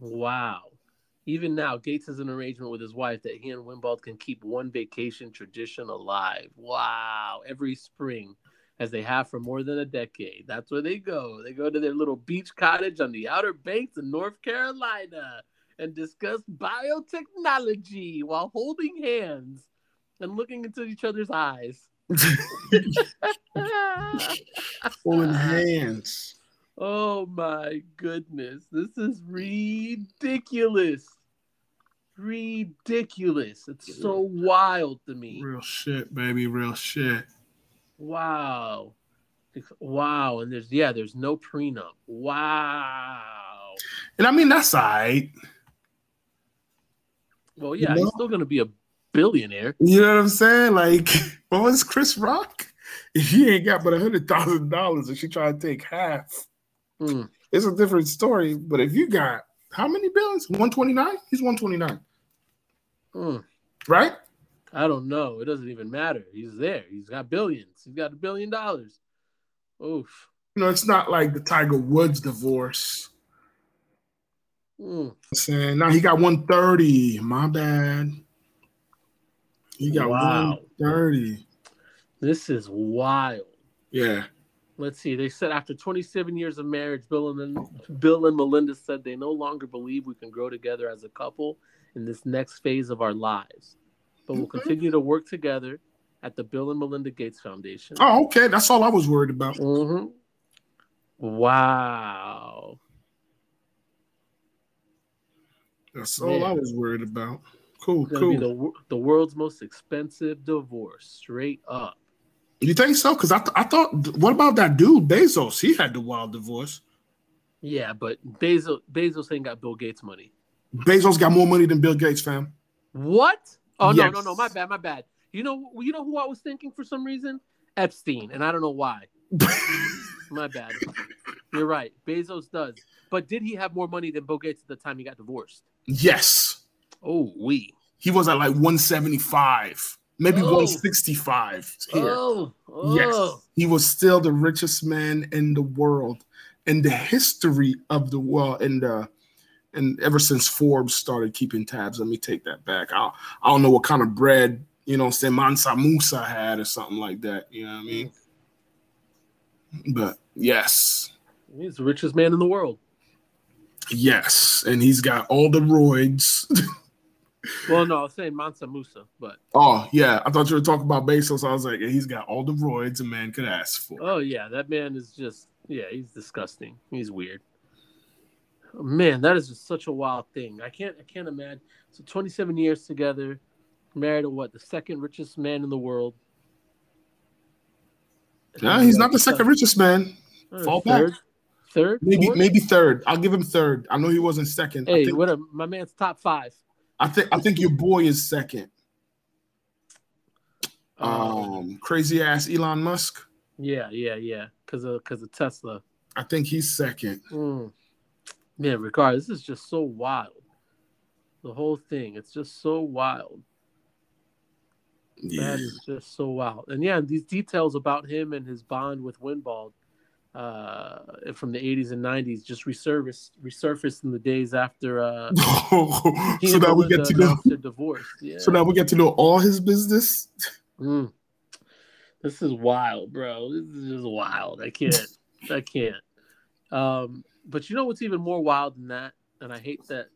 S2: Wow. Even now, Gates has an arrangement with his wife that he and Winblad can keep one vacation tradition alive. Wow. Every spring, as they have for more than a decade. That's where they go. They go to their little beach cottage on the Outer Banks of North Carolina and discuss biotechnology while holding hands and looking into each other's eyes.
S3: Holding hands.
S2: Oh my goodness. This is ridiculous. Ridiculous. It's so wild to me.
S3: Real shit, baby. Real shit.
S2: Wow. Wow. And there's, yeah, there's no prenup. Wow.
S3: And I mean that's all right.
S2: Well, yeah,
S3: You know?
S2: he's still going to be a billionaire.
S3: You know what I'm saying? Like, [laughs] what was Chris Rock? If he ain't got but a hundred thousand dollars and she try to take half,
S2: Mm.
S3: it's a different story. But if you got how many billions? 129? He's 129,
S2: Mm.
S3: right?
S2: I don't know. It doesn't even matter. He's there. He's got billions. He's got a billion dollars. Oof.
S3: You know, it's not like the Tiger Woods divorce.
S2: Mm.
S3: I'm saying now he got 130. My bad. He got
S2: Wow.
S3: 130.
S2: This is wild.
S3: Yeah.
S2: Let's see. They said after 27 years of marriage, Bill and Bill and Melinda said they no longer believe we can grow together as a couple in this next phase of our lives, but we'll
S3: Okay.
S2: continue to work together at the Bill and Melinda Gates Foundation.
S3: Oh, okay. That's all I was worried about.
S2: Mhm. Wow.
S3: That's all
S2: Man.
S3: I was worried about. Cool,
S2: It's gonna be
S3: cool.
S2: the the world's most expensive divorce, straight up.
S3: You think so? Because I, th- I thought, what about that dude Bezos? He had the wild divorce.
S2: Yeah, but Bezos Bezos ain't got Bill Gates money.
S3: Bezos got more money than Bill Gates, fam.
S2: What? Oh no, no, no, my bad, my bad. You know, you know who I was thinking for some reason? Epstein, and I don't know why. [laughs] My bad. You're right. Bezos does. But did he have more money than Bill Gates at the time he got divorced?
S3: yes,
S2: Oh, we.
S3: he was at like 175, maybe
S2: Oh.
S3: 165 here.
S2: Oh, oh.
S3: Yes, he was still the richest man in the world, in the history of the world, in the and ever since Forbes started keeping tabs. Let me take that back. I, I don't know what kind of bread you know, say Mansa Musa had or something like that. You know what I mean? But yes,
S2: He's the richest man in the world.
S3: yes, and he's got all the roids. [laughs]
S2: Well, no, I was saying Mansa Musa, but
S3: oh yeah, I thought you were talking about Bezos. So I was like, yeah, he's got all the roids a man could ask for.
S2: oh yeah, that man is just yeah, he's disgusting. He's weird. Man, that is just such a wild thing. I can't I can't imagine. So 27 years together, married to what the second richest man in the world.
S3: Nah, he's not the second richest man.
S2: Uh,
S3: fall back.
S2: third, third,
S3: Maybe
S2: fourth?
S3: maybe third. I'll give him third. I know he wasn't second. I
S2: Hey, what a my man's top five.
S3: I think I think your boy is second.
S2: Um,
S3: Um, crazy ass Elon Musk.
S2: yeah, yeah, yeah, because of because of Tesla.
S3: I think he's second.
S2: Mm. Man, regardless, this is just so wild. The whole thing, it's just so wild.
S3: Yeah.
S2: That is just so wild. And yeah, these details about him and his bond with Winblad uh, from the 80s and 90s just resurfaced resurfaced in the days after uh, [laughs]
S3: so now we get to know.
S2: divorce. Yeah.
S3: So now we get to know all his business.
S2: Mm. This is wild, bro. This is just wild. I can't. I can't. Um, but you know what's even more wild than that? and I hate that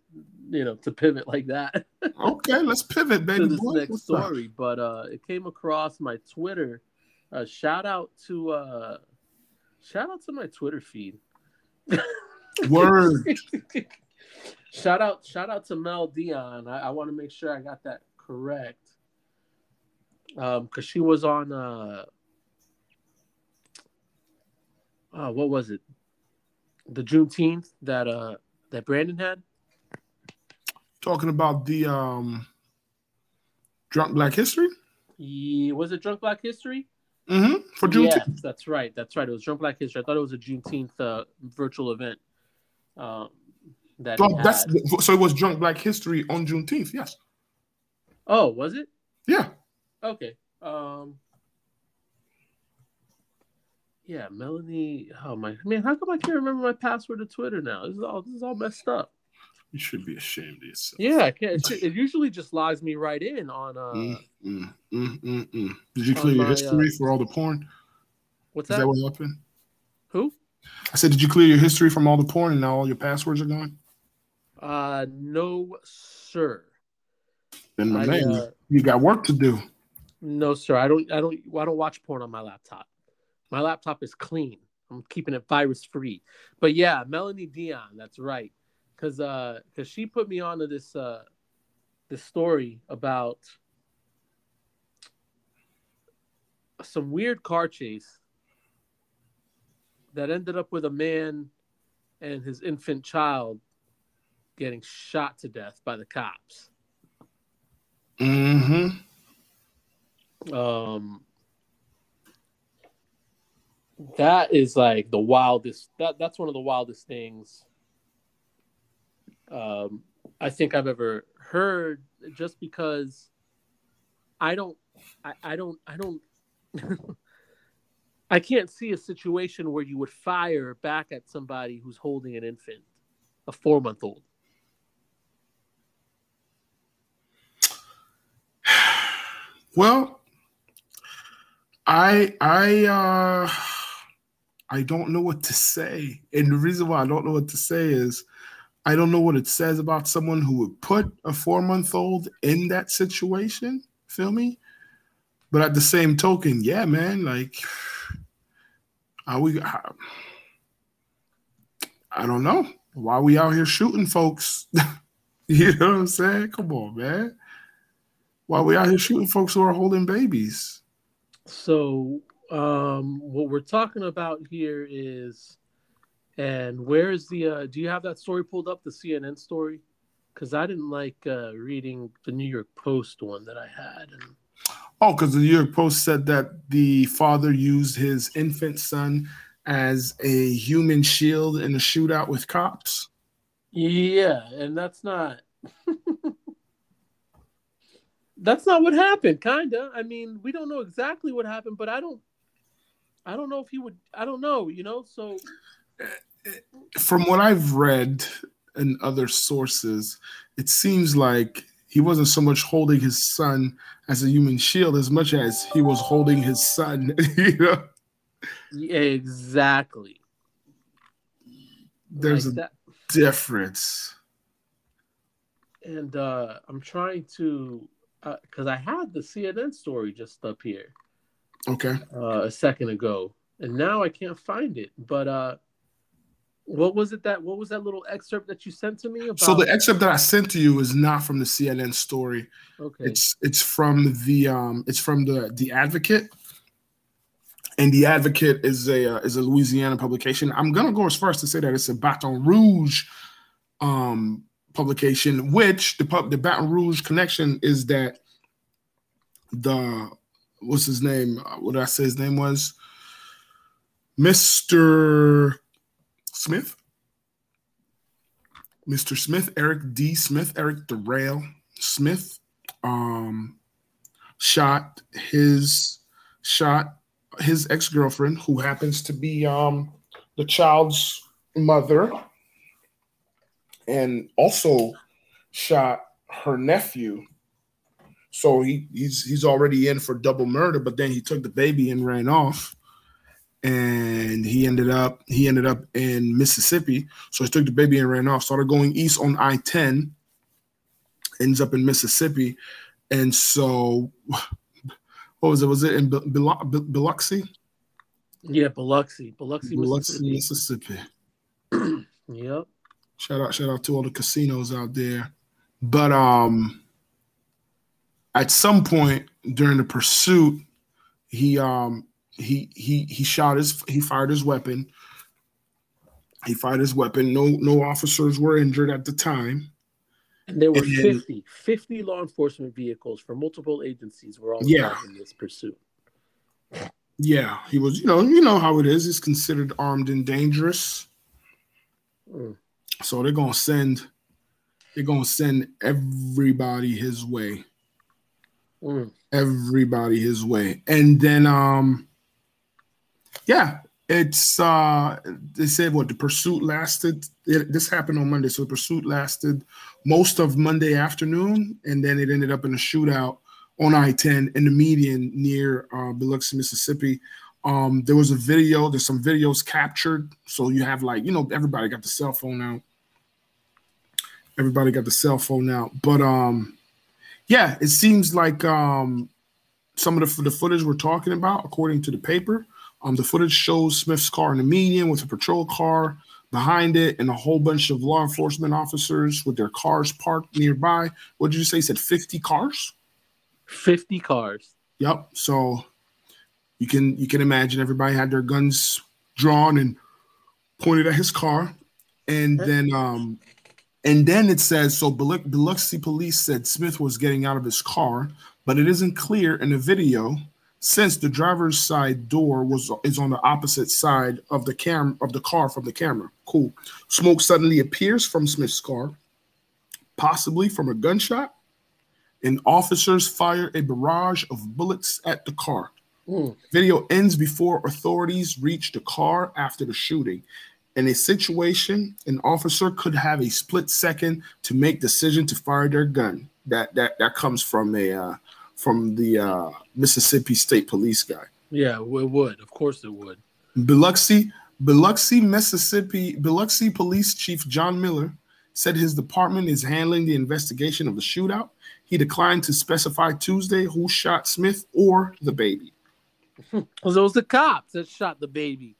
S2: you know to pivot like that. [laughs]
S3: okay, let's pivot, baby.
S2: to this
S3: boy.
S2: next
S3: What's
S2: story, but uh, it came across my Twitter. Uh, shout out to uh, shout out to my Twitter feed. [laughs]
S3: Word. [laughs]
S2: shout out shout out to Mel Dion. I, I want to make sure I got that correct. Um, because she was on uh, uh, what was it? The Juneteenth that uh that Brandon had.
S3: Talking about the um drunk black history.
S2: Yeah, was it Drunk Black History?
S3: Mm-hmm. For Juneteenth.
S2: Yes, that's right. That's right. It was Drunk Black History. I thought it was a Juneteenth uh, virtual event. Um, that
S3: Oh, that's so it was drunk black history on Juneteenth. Yes.
S2: oh, was it?
S3: Yeah.
S2: Okay. Um. Yeah, Melanie. Oh my man, how come I can't remember my password to Twitter now? This is all this is all messed up.
S3: You should be ashamed of yourself.
S2: Yeah, I can't. It, [laughs] it usually just logs me right in on uh.
S3: Mm, mm, mm, mm, mm. Did you clear your
S2: my,
S3: history
S2: uh,
S3: for all the porn?
S2: What's
S3: Is
S2: that?
S3: that what happened?
S2: Who?
S3: I said, did you clear your history from all the porn and now all your passwords are gone?
S2: Uh, no, sir.
S3: Then my
S2: I,
S3: man,
S2: uh,
S3: you got work to do.
S2: No, sir. I don't. I don't. I don't watch porn on my laptop. My laptop is clean. I'm keeping it virus free. But yeah, Melanie Dion. That's right. Cause uh, cause she put me onto this uh, this story about some weird car chase that ended up with a man and his infant child getting shot to death by the cops.
S3: Mm-hmm.
S2: um that is like the wildest that that's one of the wildest things um i think i've ever heard just because i don't i, I don't i don't [laughs] i can't see a situation where you would fire back at somebody who's holding an infant a four month old
S3: Well, I I uh I don't know what to say. And the reason why I don't know what to say is I don't know what it says about someone who would put a four month old in that situation. Feel me? But at the same token, yeah, man, like are we I, I don't know. Why we out here shooting folks? [laughs] you know what I'm saying? Come on, man. Why we out here shooting folks who are holding babies?
S2: So, um, what we're talking about here is, and where's the? Uh, do you have that story pulled up, the CNN story? Because I didn't like uh, reading the New York Post one that I had. And,
S3: Oh, because the New York Post said that the father used his infant son as a human shield in a shootout with cops.
S2: yeah, and that's not. [laughs] that's not what happened. Kinda. I mean, we don't know exactly what happened, but I don't. I don't know if he would. I don't know. You know. So
S3: From what I've read in other sources, it seems like he wasn't so much holding his son as a human shield as much as he was holding his son. [laughs] you know,
S2: exactly.
S3: there's
S2: Like
S3: a
S2: that.
S3: difference.
S2: and uh I'm trying to because I had the CNN story just up here
S3: Okay.
S2: uh, a second ago, and now I can't find it. But uh what was it that what was that little excerpt that you sent to me about?
S3: So the excerpt that I sent to you is not from the CNN story.
S2: okay,
S3: It's it's from the um it's from the the Advocate, and the Advocate is a uh, is a Louisiana publication. I'm gonna go as far as to say that it's a Baton Rouge um publication, which the pub the Baton Rouge connection is that the what's his name? Uh, What did I say his name was? Mr. Smith. Mr. Smith, Eric D. Smith, Eric Derell Smith, um, shot his shot his ex girlfriend, who happens to be um, the child's mother, and also shot her nephew. So he, he's he's already in for double murder, but then he took the baby and ran off. And he ended up he ended up in Mississippi. So he took the baby and ran off. Started going east on I ten, ends up in Mississippi, and so what was it? Was it in Biloxi?
S2: Yeah, Biloxi, Biloxi,
S3: Biloxi, Mississippi.
S2: Mississippi. [clears throat] yep.
S3: Shout out, shout out to all the casinos out there. But um, at some point during the pursuit, he um he he he shot his he fired his weapon. He fired his weapon. No no officers were injured at the time.
S2: And there were and 50, 50 law enforcement vehicles for multiple agencies were all
S3: yeah.
S2: in this pursuit.
S3: Yeah, he was, you know, you know how it is. He's considered armed and dangerous. Mm. So they're gonna send they're gonna send everybody his way. Mm. Everybody his way. And then um yeah, it's uh they said what the pursuit lasted it, this happened on monday so the pursuit lasted most of monday afternoon and then it ended up in a shootout on i-10 in the median near uh, biloxi mississippi. Um there was a video there's some videos captured so you have like you know everybody got the cell phone out. Everybody got the cell phone out but um yeah it seems like um some of the, the footage we're talking about according to the paper um, the footage shows Smith's car in the median with a patrol car behind it and a whole bunch of law enforcement officers with their cars parked nearby. What did you say? You said 50 cars?
S2: 50 cars.
S3: Yep. So you can you can imagine everybody had their guns drawn and pointed at his car. And then um and then it says so Biloxi police said Smith was getting out of his car, but it isn't clear in the video since the driver's side door was is on the opposite side of the cam of the car from the camera. Cool. Smoke suddenly appears from Smith's car, possibly from a gunshot, and officers fire a barrage of bullets at the car. Mm. Video ends before authorities reach the car after the shooting. In a situation, an officer could have a split second to make decision to fire their gun. That that that comes from a uh, from the uh, Mississippi State Police guy.
S2: Yeah, it would. Of course, it would.
S3: Biloxi, Biloxi, Mississippi, Biloxi Police Chief John Miller said his department is handling the investigation of the shootout. He declined to specify Tuesday who shot Smith or the baby. [laughs]
S2: Well, it was the cops that shot the baby.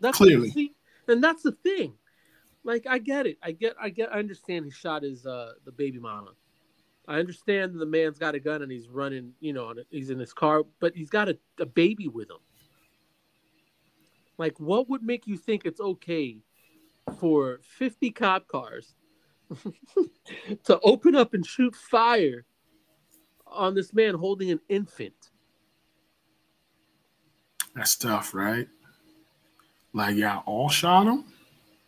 S3: That's clearly,
S2: and that's the thing. Like, I get it. I get. I get. I understand he shot his uh the baby mama. I understand the man's got a gun and he's running, you know, he's in his car, but he's got a, a baby with him. Like, what would make you think it's okay for 50 cop cars [laughs] to open up and shoot fire on this man holding an infant?
S3: That's tough, right? Like, y'all all shot him?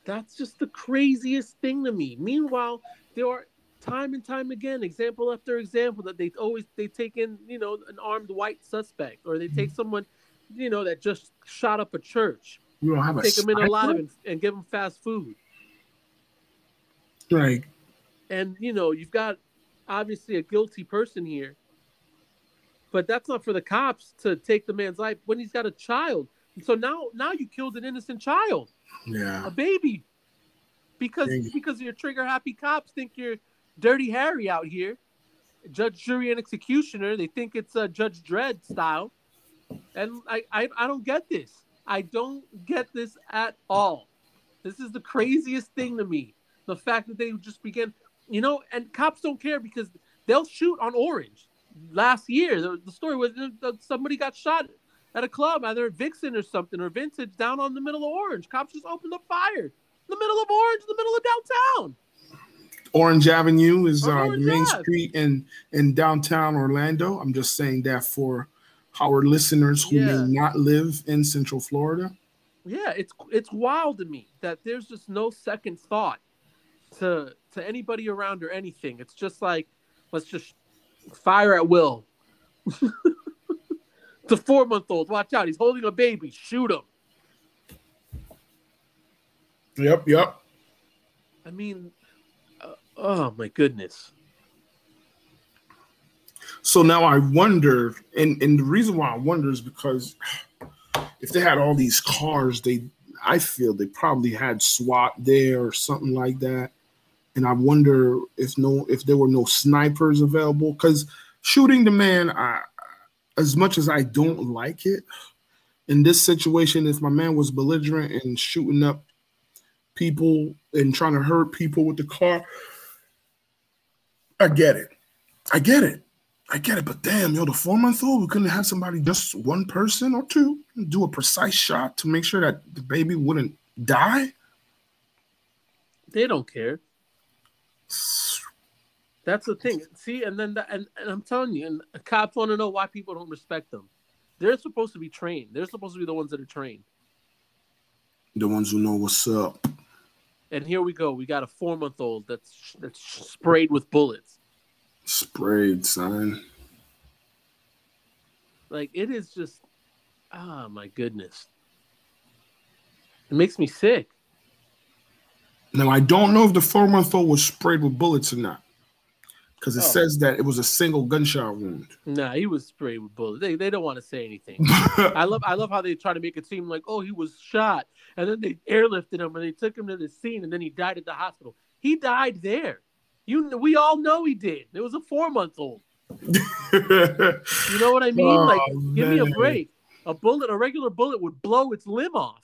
S2: That's just the craziest thing to me. Meanwhile, there are time and time again, example after example, that they always they take in, you know, an armed white suspect, or they take mm-hmm. someone, you know, that just shot up a church.
S3: You don't have
S2: take
S3: a
S2: them in alive and, and give them fast food.
S3: Right.
S2: And you know, you've got obviously a guilty person here, but that's not for the cops to take the man's life when he's got a child. so now, now you killed an innocent child.
S3: Yeah.
S2: A baby because because your trigger happy cops think you're Dirty Harry out here, judge, jury, and executioner. They think it's a Judge Dredd style, and I, I, I don't get this. I don't get this at all. This is the craziest thing to me. The fact that they just begin, you know, and cops don't care because they'll shoot on Orange. Last year, the, the story was somebody got shot at a club, either Vixen or something, or Vintage, down on the middle of Orange. Cops just opened up fire in the middle of Orange, in the middle of downtown.
S3: Orange Avenue is uh, Orange the main street in in downtown Orlando. I'm just saying that for our listeners who yeah. may not live in Central Florida.
S2: Yeah, it's it's wild to me that there's just no second thought to to anybody around or anything. It's just like let's just fire at will. [laughs] the four month old, watch out! He's holding a baby. Shoot him.
S3: Yep, yep.
S2: I mean, Oh my goodness.
S3: So now I wonder, and, and the reason why I wonder is because if they had all these cars, they I feel they probably had SWAT there or something like that. And I wonder if no if there were no snipers available because shooting the man, I, as much as I don't like it, in this situation, if my man was belligerent and shooting up people and trying to hurt people with the car, I get it. I get it. I get it. But damn, yo, the four month old, we couldn't have somebody, just one person or two, do a precise shot to make sure that the baby wouldn't die.
S2: They don't care. [sighs] That's the thing. See, and then the, and, and I'm telling you, and cops want to know why people don't respect them. They're supposed to be trained. They're supposed to be the ones that are trained.
S3: The ones who know what's up.
S2: And here we go. We got a four month old that's that's sprayed with bullets.
S3: Sprayed, son.
S2: Like it is just ah oh, my goodness. It makes me sick.
S3: Now I don't know if the four month old was sprayed with bullets or not because it oh. says that it was a single gunshot wound.
S2: Nah, he was sprayed with bullets. They, they don't want to say anything. [laughs] I love I love how they try to make it seem like oh he was shot and then they airlifted him and they took him to the scene and then he died at the hospital. He died there. You we all know he did. It was a four month old. [laughs] you know what I mean? Oh, like give me a break. A bullet, a regular bullet would blow its limb off.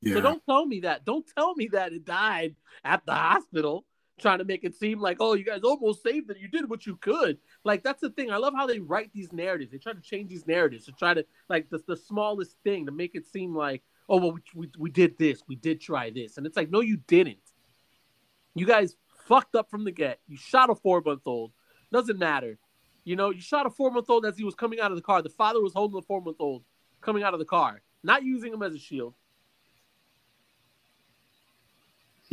S2: Yeah. So don't tell me that. Don't tell me that it died at the hospital trying to make it seem like, oh, you guys almost saved it. You did what you could. Like that's the thing. I love how they write these narratives. They try to change these narratives to try to like the, the smallest thing to make it seem like, oh, well, we, we, we did this, we did try this, and it's like, no, you didn't. You guys fucked up from the get. You shot a four month old. Doesn't matter. You know, you shot a four month old as he was coming out of the car. The father was holding the four month old coming out of the car, not using him as a shield.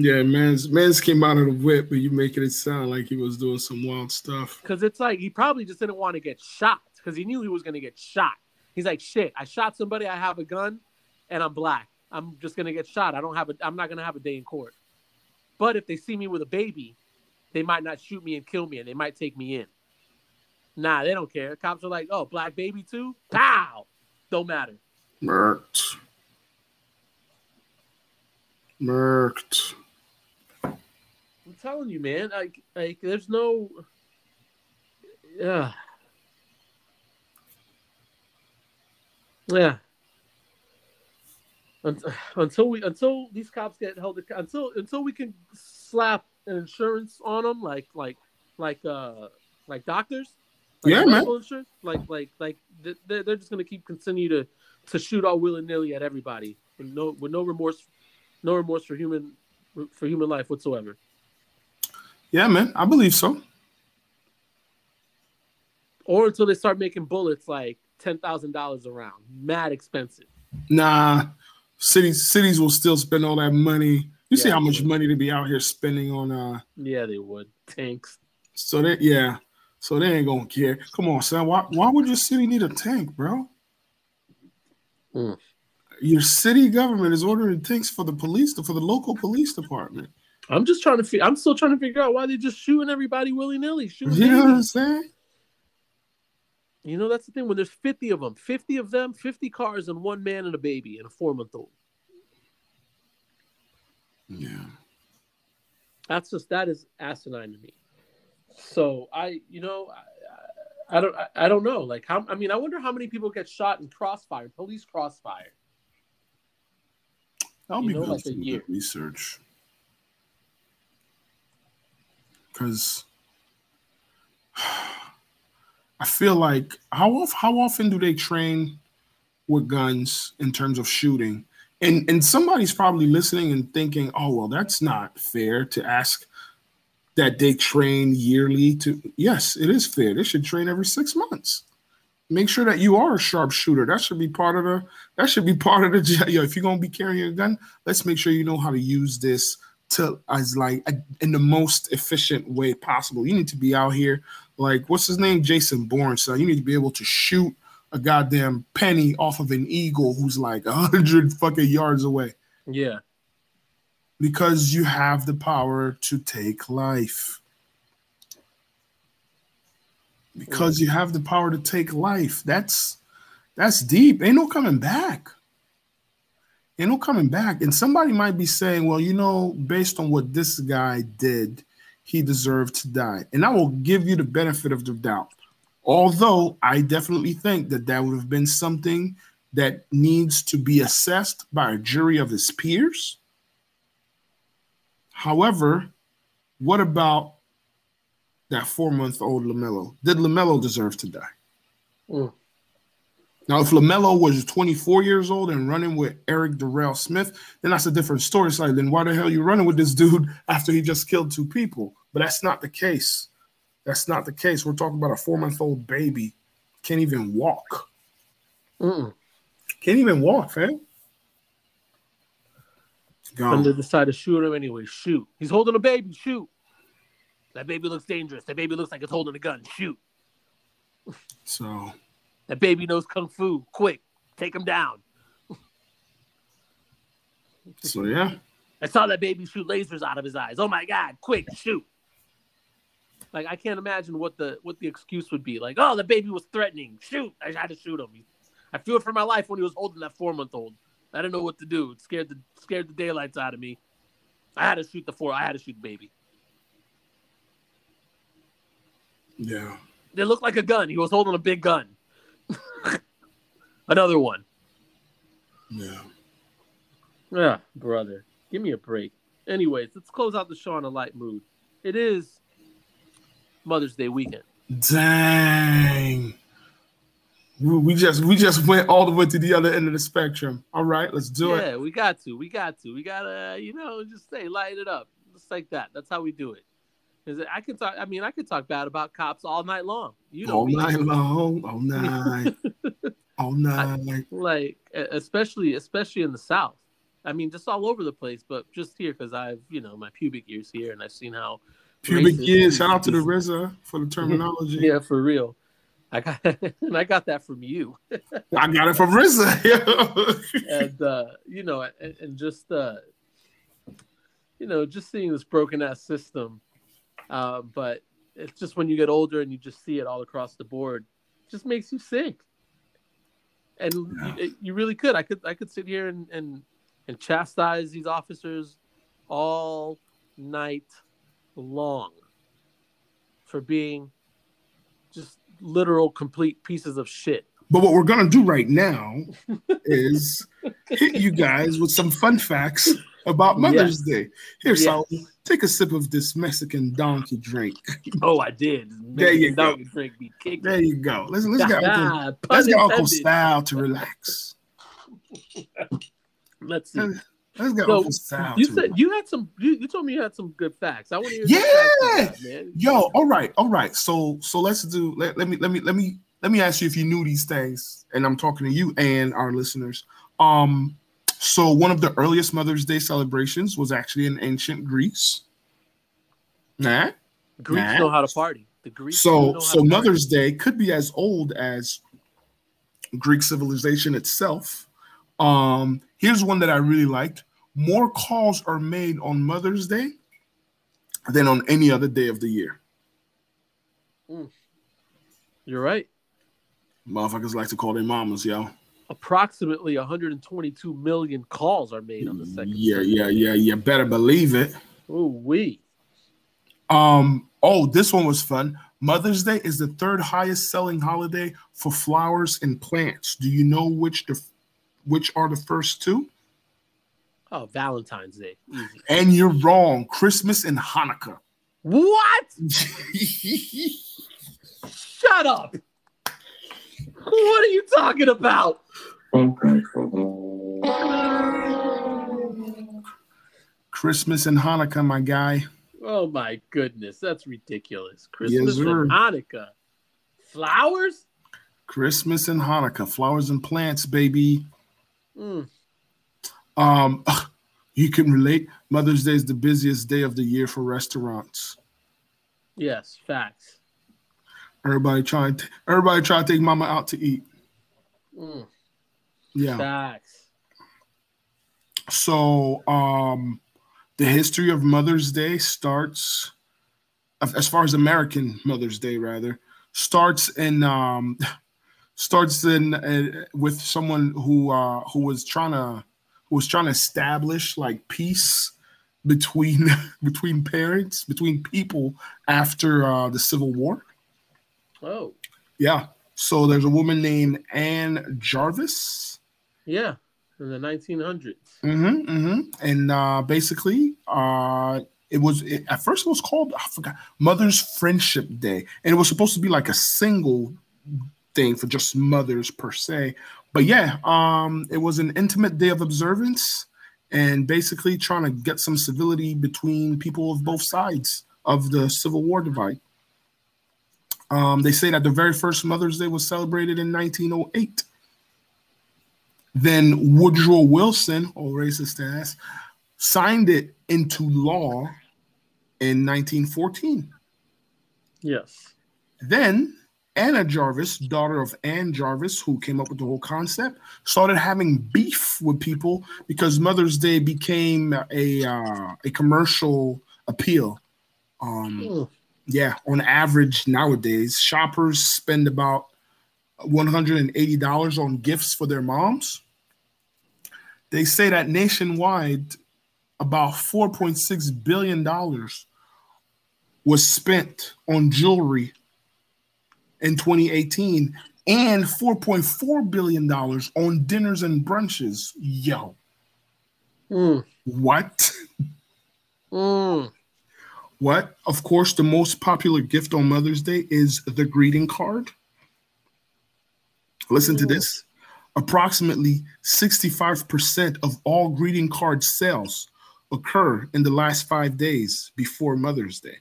S3: Yeah, man's man's came out of the whip, but you making it sound like he was doing some wild stuff.
S2: Because it's like he probably just didn't want to get shot because he knew he was gonna get shot. He's like, shit, I shot somebody, I have a gun, and I'm black. I'm just gonna get shot. I don't have a I'm not gonna have a day in court. But if they see me with a baby, they might not shoot me and kill me and they might take me in. Nah, they don't care. Cops are like, oh, black baby too? Pow! Don't matter.
S3: Murked. Murked.
S2: I'm telling you, man. Like, like there's no. Yeah. Yeah. [sighs] Until we, until these cops get held, until until we can slap an insurance on them, like like like uh like doctors, like
S3: yeah, man.
S2: Insurance, like like like they're, they're just gonna keep continue to to shoot all willy nilly at everybody, with no with no remorse, no remorse for human for human life whatsoever.
S3: Yeah, man, I believe so.
S2: Or until they start making bullets like ten thousand dollars around, mad expensive.
S3: Nah, cities cities will still spend all that money. You yeah, see how much money to be out here spending on uh
S2: Yeah, they would. Tanks.
S3: So that yeah. So they ain't gonna care. Come on, son. Why why would your city need a tank, bro? Mm. Your city government is ordering tanks for the police for the local police department.
S2: I'm just trying to. Fi- I'm still trying to figure out why they're just shooting everybody willy nilly. Shooting.
S3: You know what I'm saying?
S2: You know that's the thing. When there's 50 of them, 50 of them, 50 cars, and one man and a baby and a four month old.
S3: Yeah.
S2: That's just that is asinine to me. So I, you know, I, I don't, I, I don't know. Like how? I mean, I wonder how many people get shot in crossfire, police crossfire.
S3: I'll you be know, good like a year. research because [sighs] I feel like how how often do they train with guns in terms of shooting? And and somebody's probably listening and thinking, oh well, that's not fair to ask that they train yearly to yes, it is fair. They should train every six months. Make sure that you are a sharpshooter. That should be part of the that should be part of the if you're gonna be carrying a gun, let's make sure you know how to use this to as like in the most efficient way possible. You need to be out here like what's his name, Jason Bourne. So you need to be able to shoot a goddamn penny off of an eagle who's like a hundred fucking yards away.
S2: Yeah,
S3: because you have the power to take life. Because you have the power to take life. That's That's deep. Ain't no coming back. Ain't no coming back. And somebody might be saying, well, you know, based on what this guy did, he deserved to die. And I will give you the benefit of the doubt. Although I definitely think that that would have been something that needs to be assessed by a jury of his peers. However, what about that four month old LaMelo? Did LaMelo deserve to die? Mm. Now, if LaMelo was 24 years old and running with Eric Darrell Smith, then that's a different story. It's like, then why the hell are you running with this dude [laughs] after he just killed two people? But that's not the case. That's not the case. We're talking about a four month old baby. Can't even walk. Mm-mm. Can't even walk, fam.
S2: And they decide to shoot him anyway. Shoot. He's holding a baby. Shoot. That baby looks dangerous. That baby looks like it's holding a gun. Shoot.
S3: So
S2: that baby knows kung fu. Quick, take him down.
S3: So yeah.
S2: I saw that baby shoot lasers out of his eyes. Oh my god, quick, shoot. Like I can't imagine what the what the excuse would be. Like, oh, the baby was threatening. Shoot. I had to shoot him. I feared for my life when he was holding that four month old. I didn't know what to do. It scared the scared the daylights out of me. I had to shoot the four. I had to shoot the baby.
S3: Yeah.
S2: It looked like a gun. He was holding a big gun. Another one.
S3: Yeah.
S2: Yeah, brother. Give me a break. Anyways, let's close out the show on a light mood. It is Mother's Day weekend.
S3: Dang. We just we just went all the way to the other end of the spectrum. All right, let's do
S2: yeah,
S3: it.
S2: Yeah, we got to. We got to. We gotta, you know, just say light it up. Just like that. That's how we do it. Because I can talk. I mean, I could talk bad about cops all night long. You know,
S3: all me. night long, all night, [laughs] all night. I,
S2: like especially, especially in the South. I mean, just all over the place, but just here because I've, you know, my pubic years here, and I've seen how
S3: pubic years. Shout out to the RZA for the terminology.
S2: yeah, for real. I got [laughs] and I got that from you.
S3: I got it from RZA. [laughs]
S2: and uh, you know, and, and just uh, you know, just seeing this broken ass system. Uh, but it's just when you get older and you just see it all across the board, just makes you sick. And yeah. you, you, really could. I could. I could sit here and and and chastise these officers all night long for being just literal complete pieces of shit.
S3: But what we're gonna do right now is hit you guys with some fun facts about Mother's yes. Day. Here, yes. Saul, take a sip of this Mexican donkey drink. [laughs]
S2: Oh, I did.
S3: Mexican there you go. Drink be there you go. Let's let's get Uncle, let's get Uncle Style to relax. [laughs]
S2: let's see.
S3: Let's go. So, Sal
S2: you said you had some. You, you, told me you had some good facts. I want to hear.
S3: Yeah, facts, man. Yo, all right, all right. So, so let's do. Let, let me, let me, let me, let me ask you if you knew these things. And I'm talking to you and our listeners. Um, so one of the earliest Mother's Day celebrations was actually in ancient Greece. Nah,
S2: Greeks nah. know how to party. The Greeks.
S3: So, so Mother's Day could be as old as Greek civilization itself. Um, here's one that I really liked more calls are made on Mother's Day than on any other day of the year.
S2: Mm. You're right.
S3: Motherfuckers like to call their mamas, yo.
S2: Approximately 122 million calls are made on the second.
S3: Yeah, yeah, yeah, yeah. Better believe it.
S2: Oh, we.
S3: Um. Oh, this one was fun. Mother's Day is the third highest selling holiday for flowers and plants. Do you know which the which are the first two?
S2: Oh, Valentine's Day. Easy.
S3: And you're wrong. Christmas and Hanukkah.
S2: What? [laughs] Shut up. What are you talking about?
S3: Christmas and Hanukkah, my guy.
S2: Oh my goodness, that's ridiculous. Christmas yes, and Hanukkah. Flowers?
S3: Christmas and Hanukkah. Flowers and plants, baby. Mm. Um, you can relate. Mother's Day is the busiest day of the year for restaurants.
S2: Yes, facts.
S3: Everybody trying, to, everybody try to take mama out to eat.
S2: Mm.
S3: Yeah,
S2: facts.
S3: So, um, the history of Mother's Day starts, as far as American Mother's Day, rather, starts in um, starts in uh, with someone who uh, who was trying to who was trying to establish like peace between [laughs] between parents between people after uh, the Civil War.
S2: Oh,
S3: Yeah. So there's a woman named Ann Jarvis.
S2: Yeah, in the 1900s.
S3: Mm-hmm, mm-hmm. And uh, basically, uh, it was it, at first it was called I forgot Mother's Friendship Day, and it was supposed to be like a single thing for just mothers per se. But yeah, um, it was an intimate day of observance, and basically trying to get some civility between people of both sides of the Civil War divide. Um, they say that the very first Mother's Day was celebrated in 1908. Then Woodrow Wilson, or racist ass, signed it into law in 1914.
S2: Yes.
S3: Then Anna Jarvis, daughter of Ann Jarvis, who came up with the whole concept, started having beef with people because Mother's Day became a uh, a commercial appeal. Um, yeah, on average nowadays, shoppers spend about $180 on gifts for their moms. They say that nationwide, about $4.6 billion was spent on jewelry in 2018 and $4.4 billion on dinners and brunches. Yo,
S2: Mm.
S3: what?
S2: Mm.
S3: What? Of course, the most popular gift on Mother's Day is the greeting card. Listen to this. Approximately 65% of all greeting card sales occur in the last five days before Mother's Day.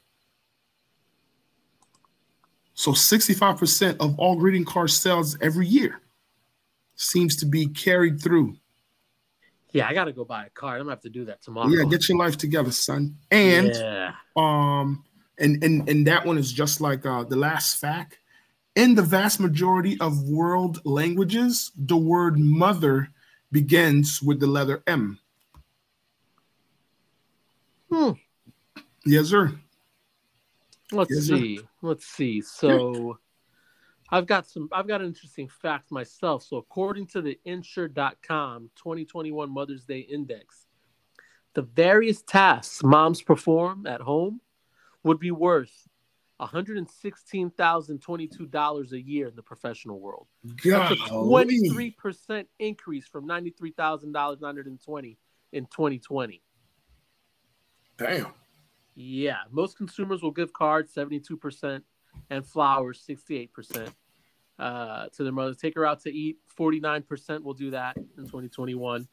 S3: So 65% of all greeting card sales every year seems to be carried through.
S2: Yeah, I gotta go buy a card. I'm gonna have to do that tomorrow.
S3: Yeah, get your life together, son. And
S2: yeah.
S3: um and and and that one is just like uh the last fact in the vast majority of world languages the word mother begins with the letter m
S2: Hmm.
S3: yes sir
S2: Let's
S3: Yes, sir.
S2: see. Let's see. So I've got some I've got an interesting fact myself. So according to the insure.com 2021 Mother's Day Index, the various tasks moms perform at home would be worth $116,022 a year in the professional world. That's a 23% increase from 93,920 in 2020.
S3: damn
S2: Yeah, most consumers will give cards 72% and flowers 68% uh, to their mother. Take her out to eat 49% will do that in 2021.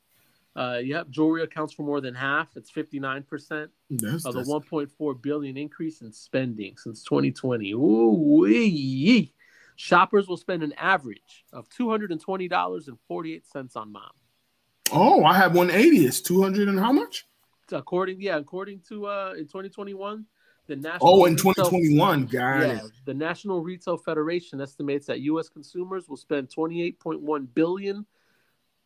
S2: Uh, yep, jewelry accounts for more than half. It's 59%
S3: that's,
S2: of the 1.4 billion increase in spending since 2020. Ooh, wee. Shoppers will spend an average of $220.48 on mom.
S3: oh i have 180 it's 200 and how much
S2: According, yeah, according to uh, in 2021, the national
S3: oh in
S2: Retail-
S3: 2021 got
S2: yeah, the National Retail Federation estimates that U.S. consumers will spend 28.1 billion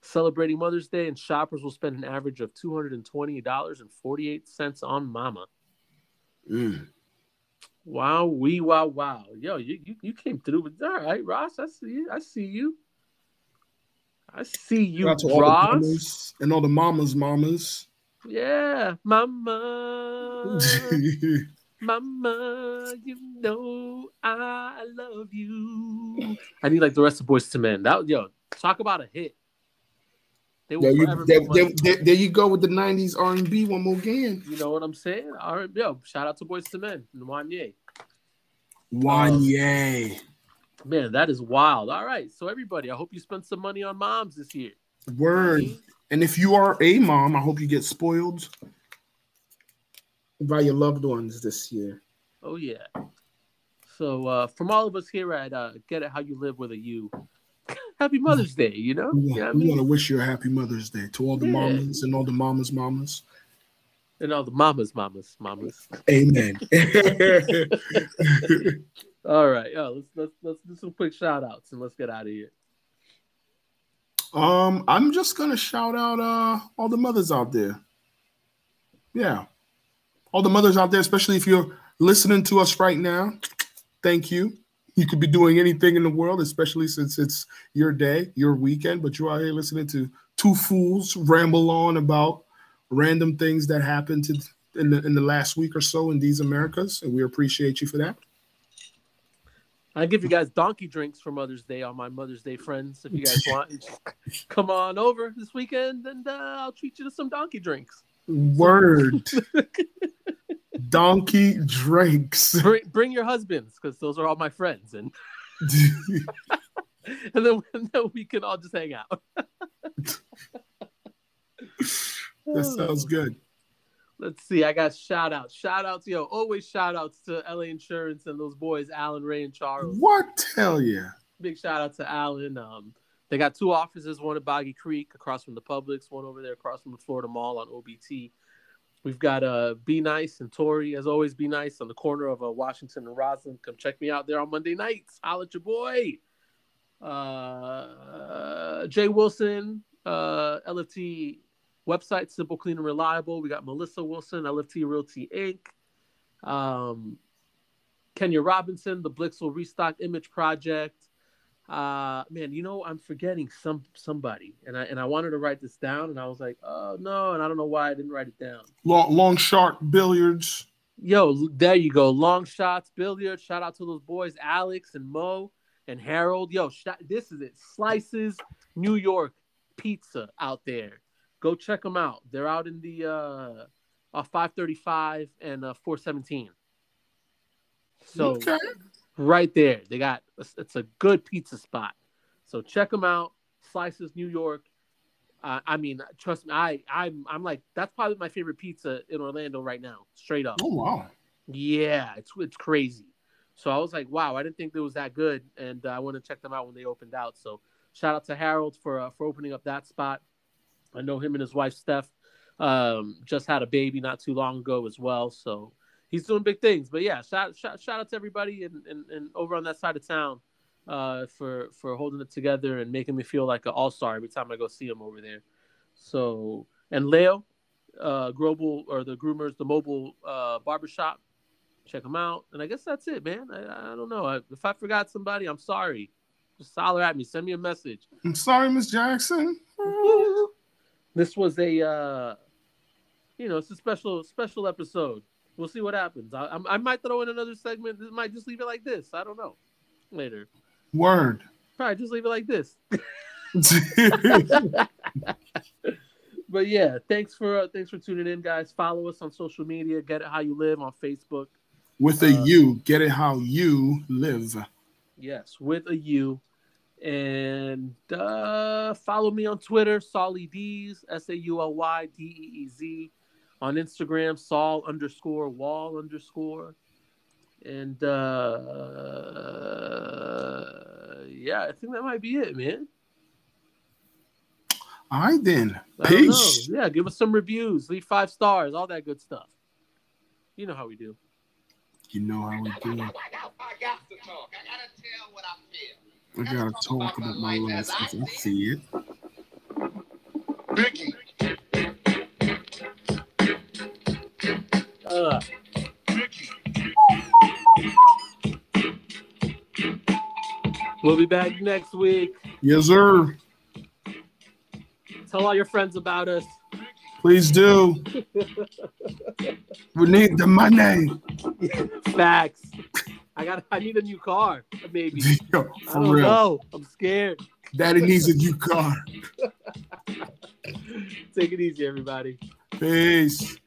S2: celebrating Mother's Day, and shoppers will spend an average of 220 dollars and 48 cents on Mama.
S3: Mm.
S2: Wow, wee, wow, wow, yo, you, you you came through with all right, Ross. I see you. I see you. I see you,
S3: Shout to all
S2: Ross.
S3: and all the mamas mamas
S2: Yeah, Mama. [laughs] Mama, you know I love you. I need like the rest of Boyz II Men. That yo, talk about a hit. They
S3: there, you, there, there- there- there you go with the 90s r&b one more game.
S2: You know what I'm saying? All right, yo, shout out to Boyz II Men and Wanya.
S3: Wanya.
S2: Man, that is wild. All right, so everybody, I hope you spent some money on moms this year.
S3: Word. And if you are a mom, I hope you get spoiled by your loved ones this year.
S2: Oh yeah. So uh, from all of us here at uh, Get It How You Live with a U, Happy Mother's Day. You know,
S3: We,
S2: you know I
S3: want to wish you a happy Mother's Day to all the
S2: Yeah.
S3: mamas and all the mamas, mamas.
S2: and all the mamas, mamas, mamas.
S3: Amen. [laughs] [laughs]
S2: All right, yo, let's let's let's do some quick shout outs and let's get out of here.
S3: um, I'm just gonna shout out uh all the mothers out there. Yeah, all the mothers out there, especially if you're listening to us right now. Thank you. You could be doing anything in the world, especially since it's your day, your weekend, but you're out here listening to two fools ramble on about random things that happened to in the in the last week or so in these Americas, and we appreciate you for that.
S2: I give you guys donkey drinks for Mother's Day on my Mother's Day friends. If you guys want, come on over this weekend, and uh, I'll treat you to some donkey drinks.
S3: Word. [laughs] donkey drinks. [laughs]
S2: Bring, bring your husbands, because those are all my friends, and [laughs] and then, and then we can all just hang out. [laughs]
S3: that sounds [sighs] good.
S2: Let's see. I got shout outs. Shout outs, yo. Always shout outs to LA Insurance and those boys, Alan, Ray, and Charles.
S3: What? Hell yeah.
S2: Big shout out to Alan. Um, they got two offices, one at Boggy Creek across from the Publix, one over there across from the Florida Mall on OBT. We've got uh Be Nice and Tori, as always, Be Nice on the corner of uh, Washington and Roslyn. Come check me out there on Monday nights. Holla at your boy. Uh, Jay Wilson, uh, LFT website, simple, clean, and reliable. We got Melissa Wilson, LFT Realty Inc. Um, Kenya Robinson, the Blixel Restock Image Project. Uh, man, you know I'm forgetting some somebody, and I and I wanted to write this down, and I was like, oh no, and I don't know why I didn't write it down.
S3: Long, long shark billiards.
S2: Yo, there you go. Long shots, billiards. Shout out to those boys, Alex and Mo and Harold. Yo, sh- this is it. Slices New York pizza out there go check them out. They're out in the uh, uh 535 and uh 417. So okay. Right there, they got it's a good pizza spot. So check them out. Slices New York. Uh, I mean, trust me, I I'm I'm like that's probably my favorite pizza in Orlando right now. Straight up.
S3: Oh wow.
S2: Yeah, it's it's crazy. So I was like, wow, I didn't think it was that good, and uh, I want to check them out when they opened out. So shout out to Harold for uh, for opening up that spot. I know him and his wife Steph um, just had a baby not too long ago as well. So he's doing big things. But yeah, shout shout, shout out to everybody and, and, and over on that side of town uh, for for holding it together and making me feel like an all star every time I go see him over there. So and Leo, uh, Global or the Groomers, the mobile uh, barbershop. Check them out. And I guess that's it, man. I, I don't know. I, if I forgot somebody, I'm sorry. Just holler at me. Send me a message.
S3: I'm sorry, Miss Jackson.
S2: this was a uh you know it's a special special episode we'll see what happens. I, I, I might throw in another segment this might just leave it like this. I don't know. Later.
S3: Word.
S2: Probably just leave it like this. [laughs] But yeah thanks for uh, thanks for tuning in guys. Follow us on social media. Get it how you live on facebook.
S3: With a uh, U, get it how you live.
S2: Yes with a u. And uh, follow me on Twitter, Sauly Deez, S A U L Y D E E Z. On Instagram, Saul underscore Wall underscore. And uh, yeah, I think that might be it, man.
S3: All right, then. Peace.
S2: Yeah, give us some reviews, leave five stars, all that good stuff. You know how we do.
S3: You know how we do. I, got, I got to talk. I gotta tell what I feel. I gotta talk about my life as I see it. Ricky.
S2: Uh. We'll be back next week.
S3: Yes, sir.
S2: Tell all your friends about us.
S3: Please do. we need the money.
S2: Facts. I got. I need a new car, maybe. [laughs] Yo, I don't real. know. I'm scared.
S3: Daddy needs a new car. [laughs]
S2: Take it easy, everybody.
S3: Peace.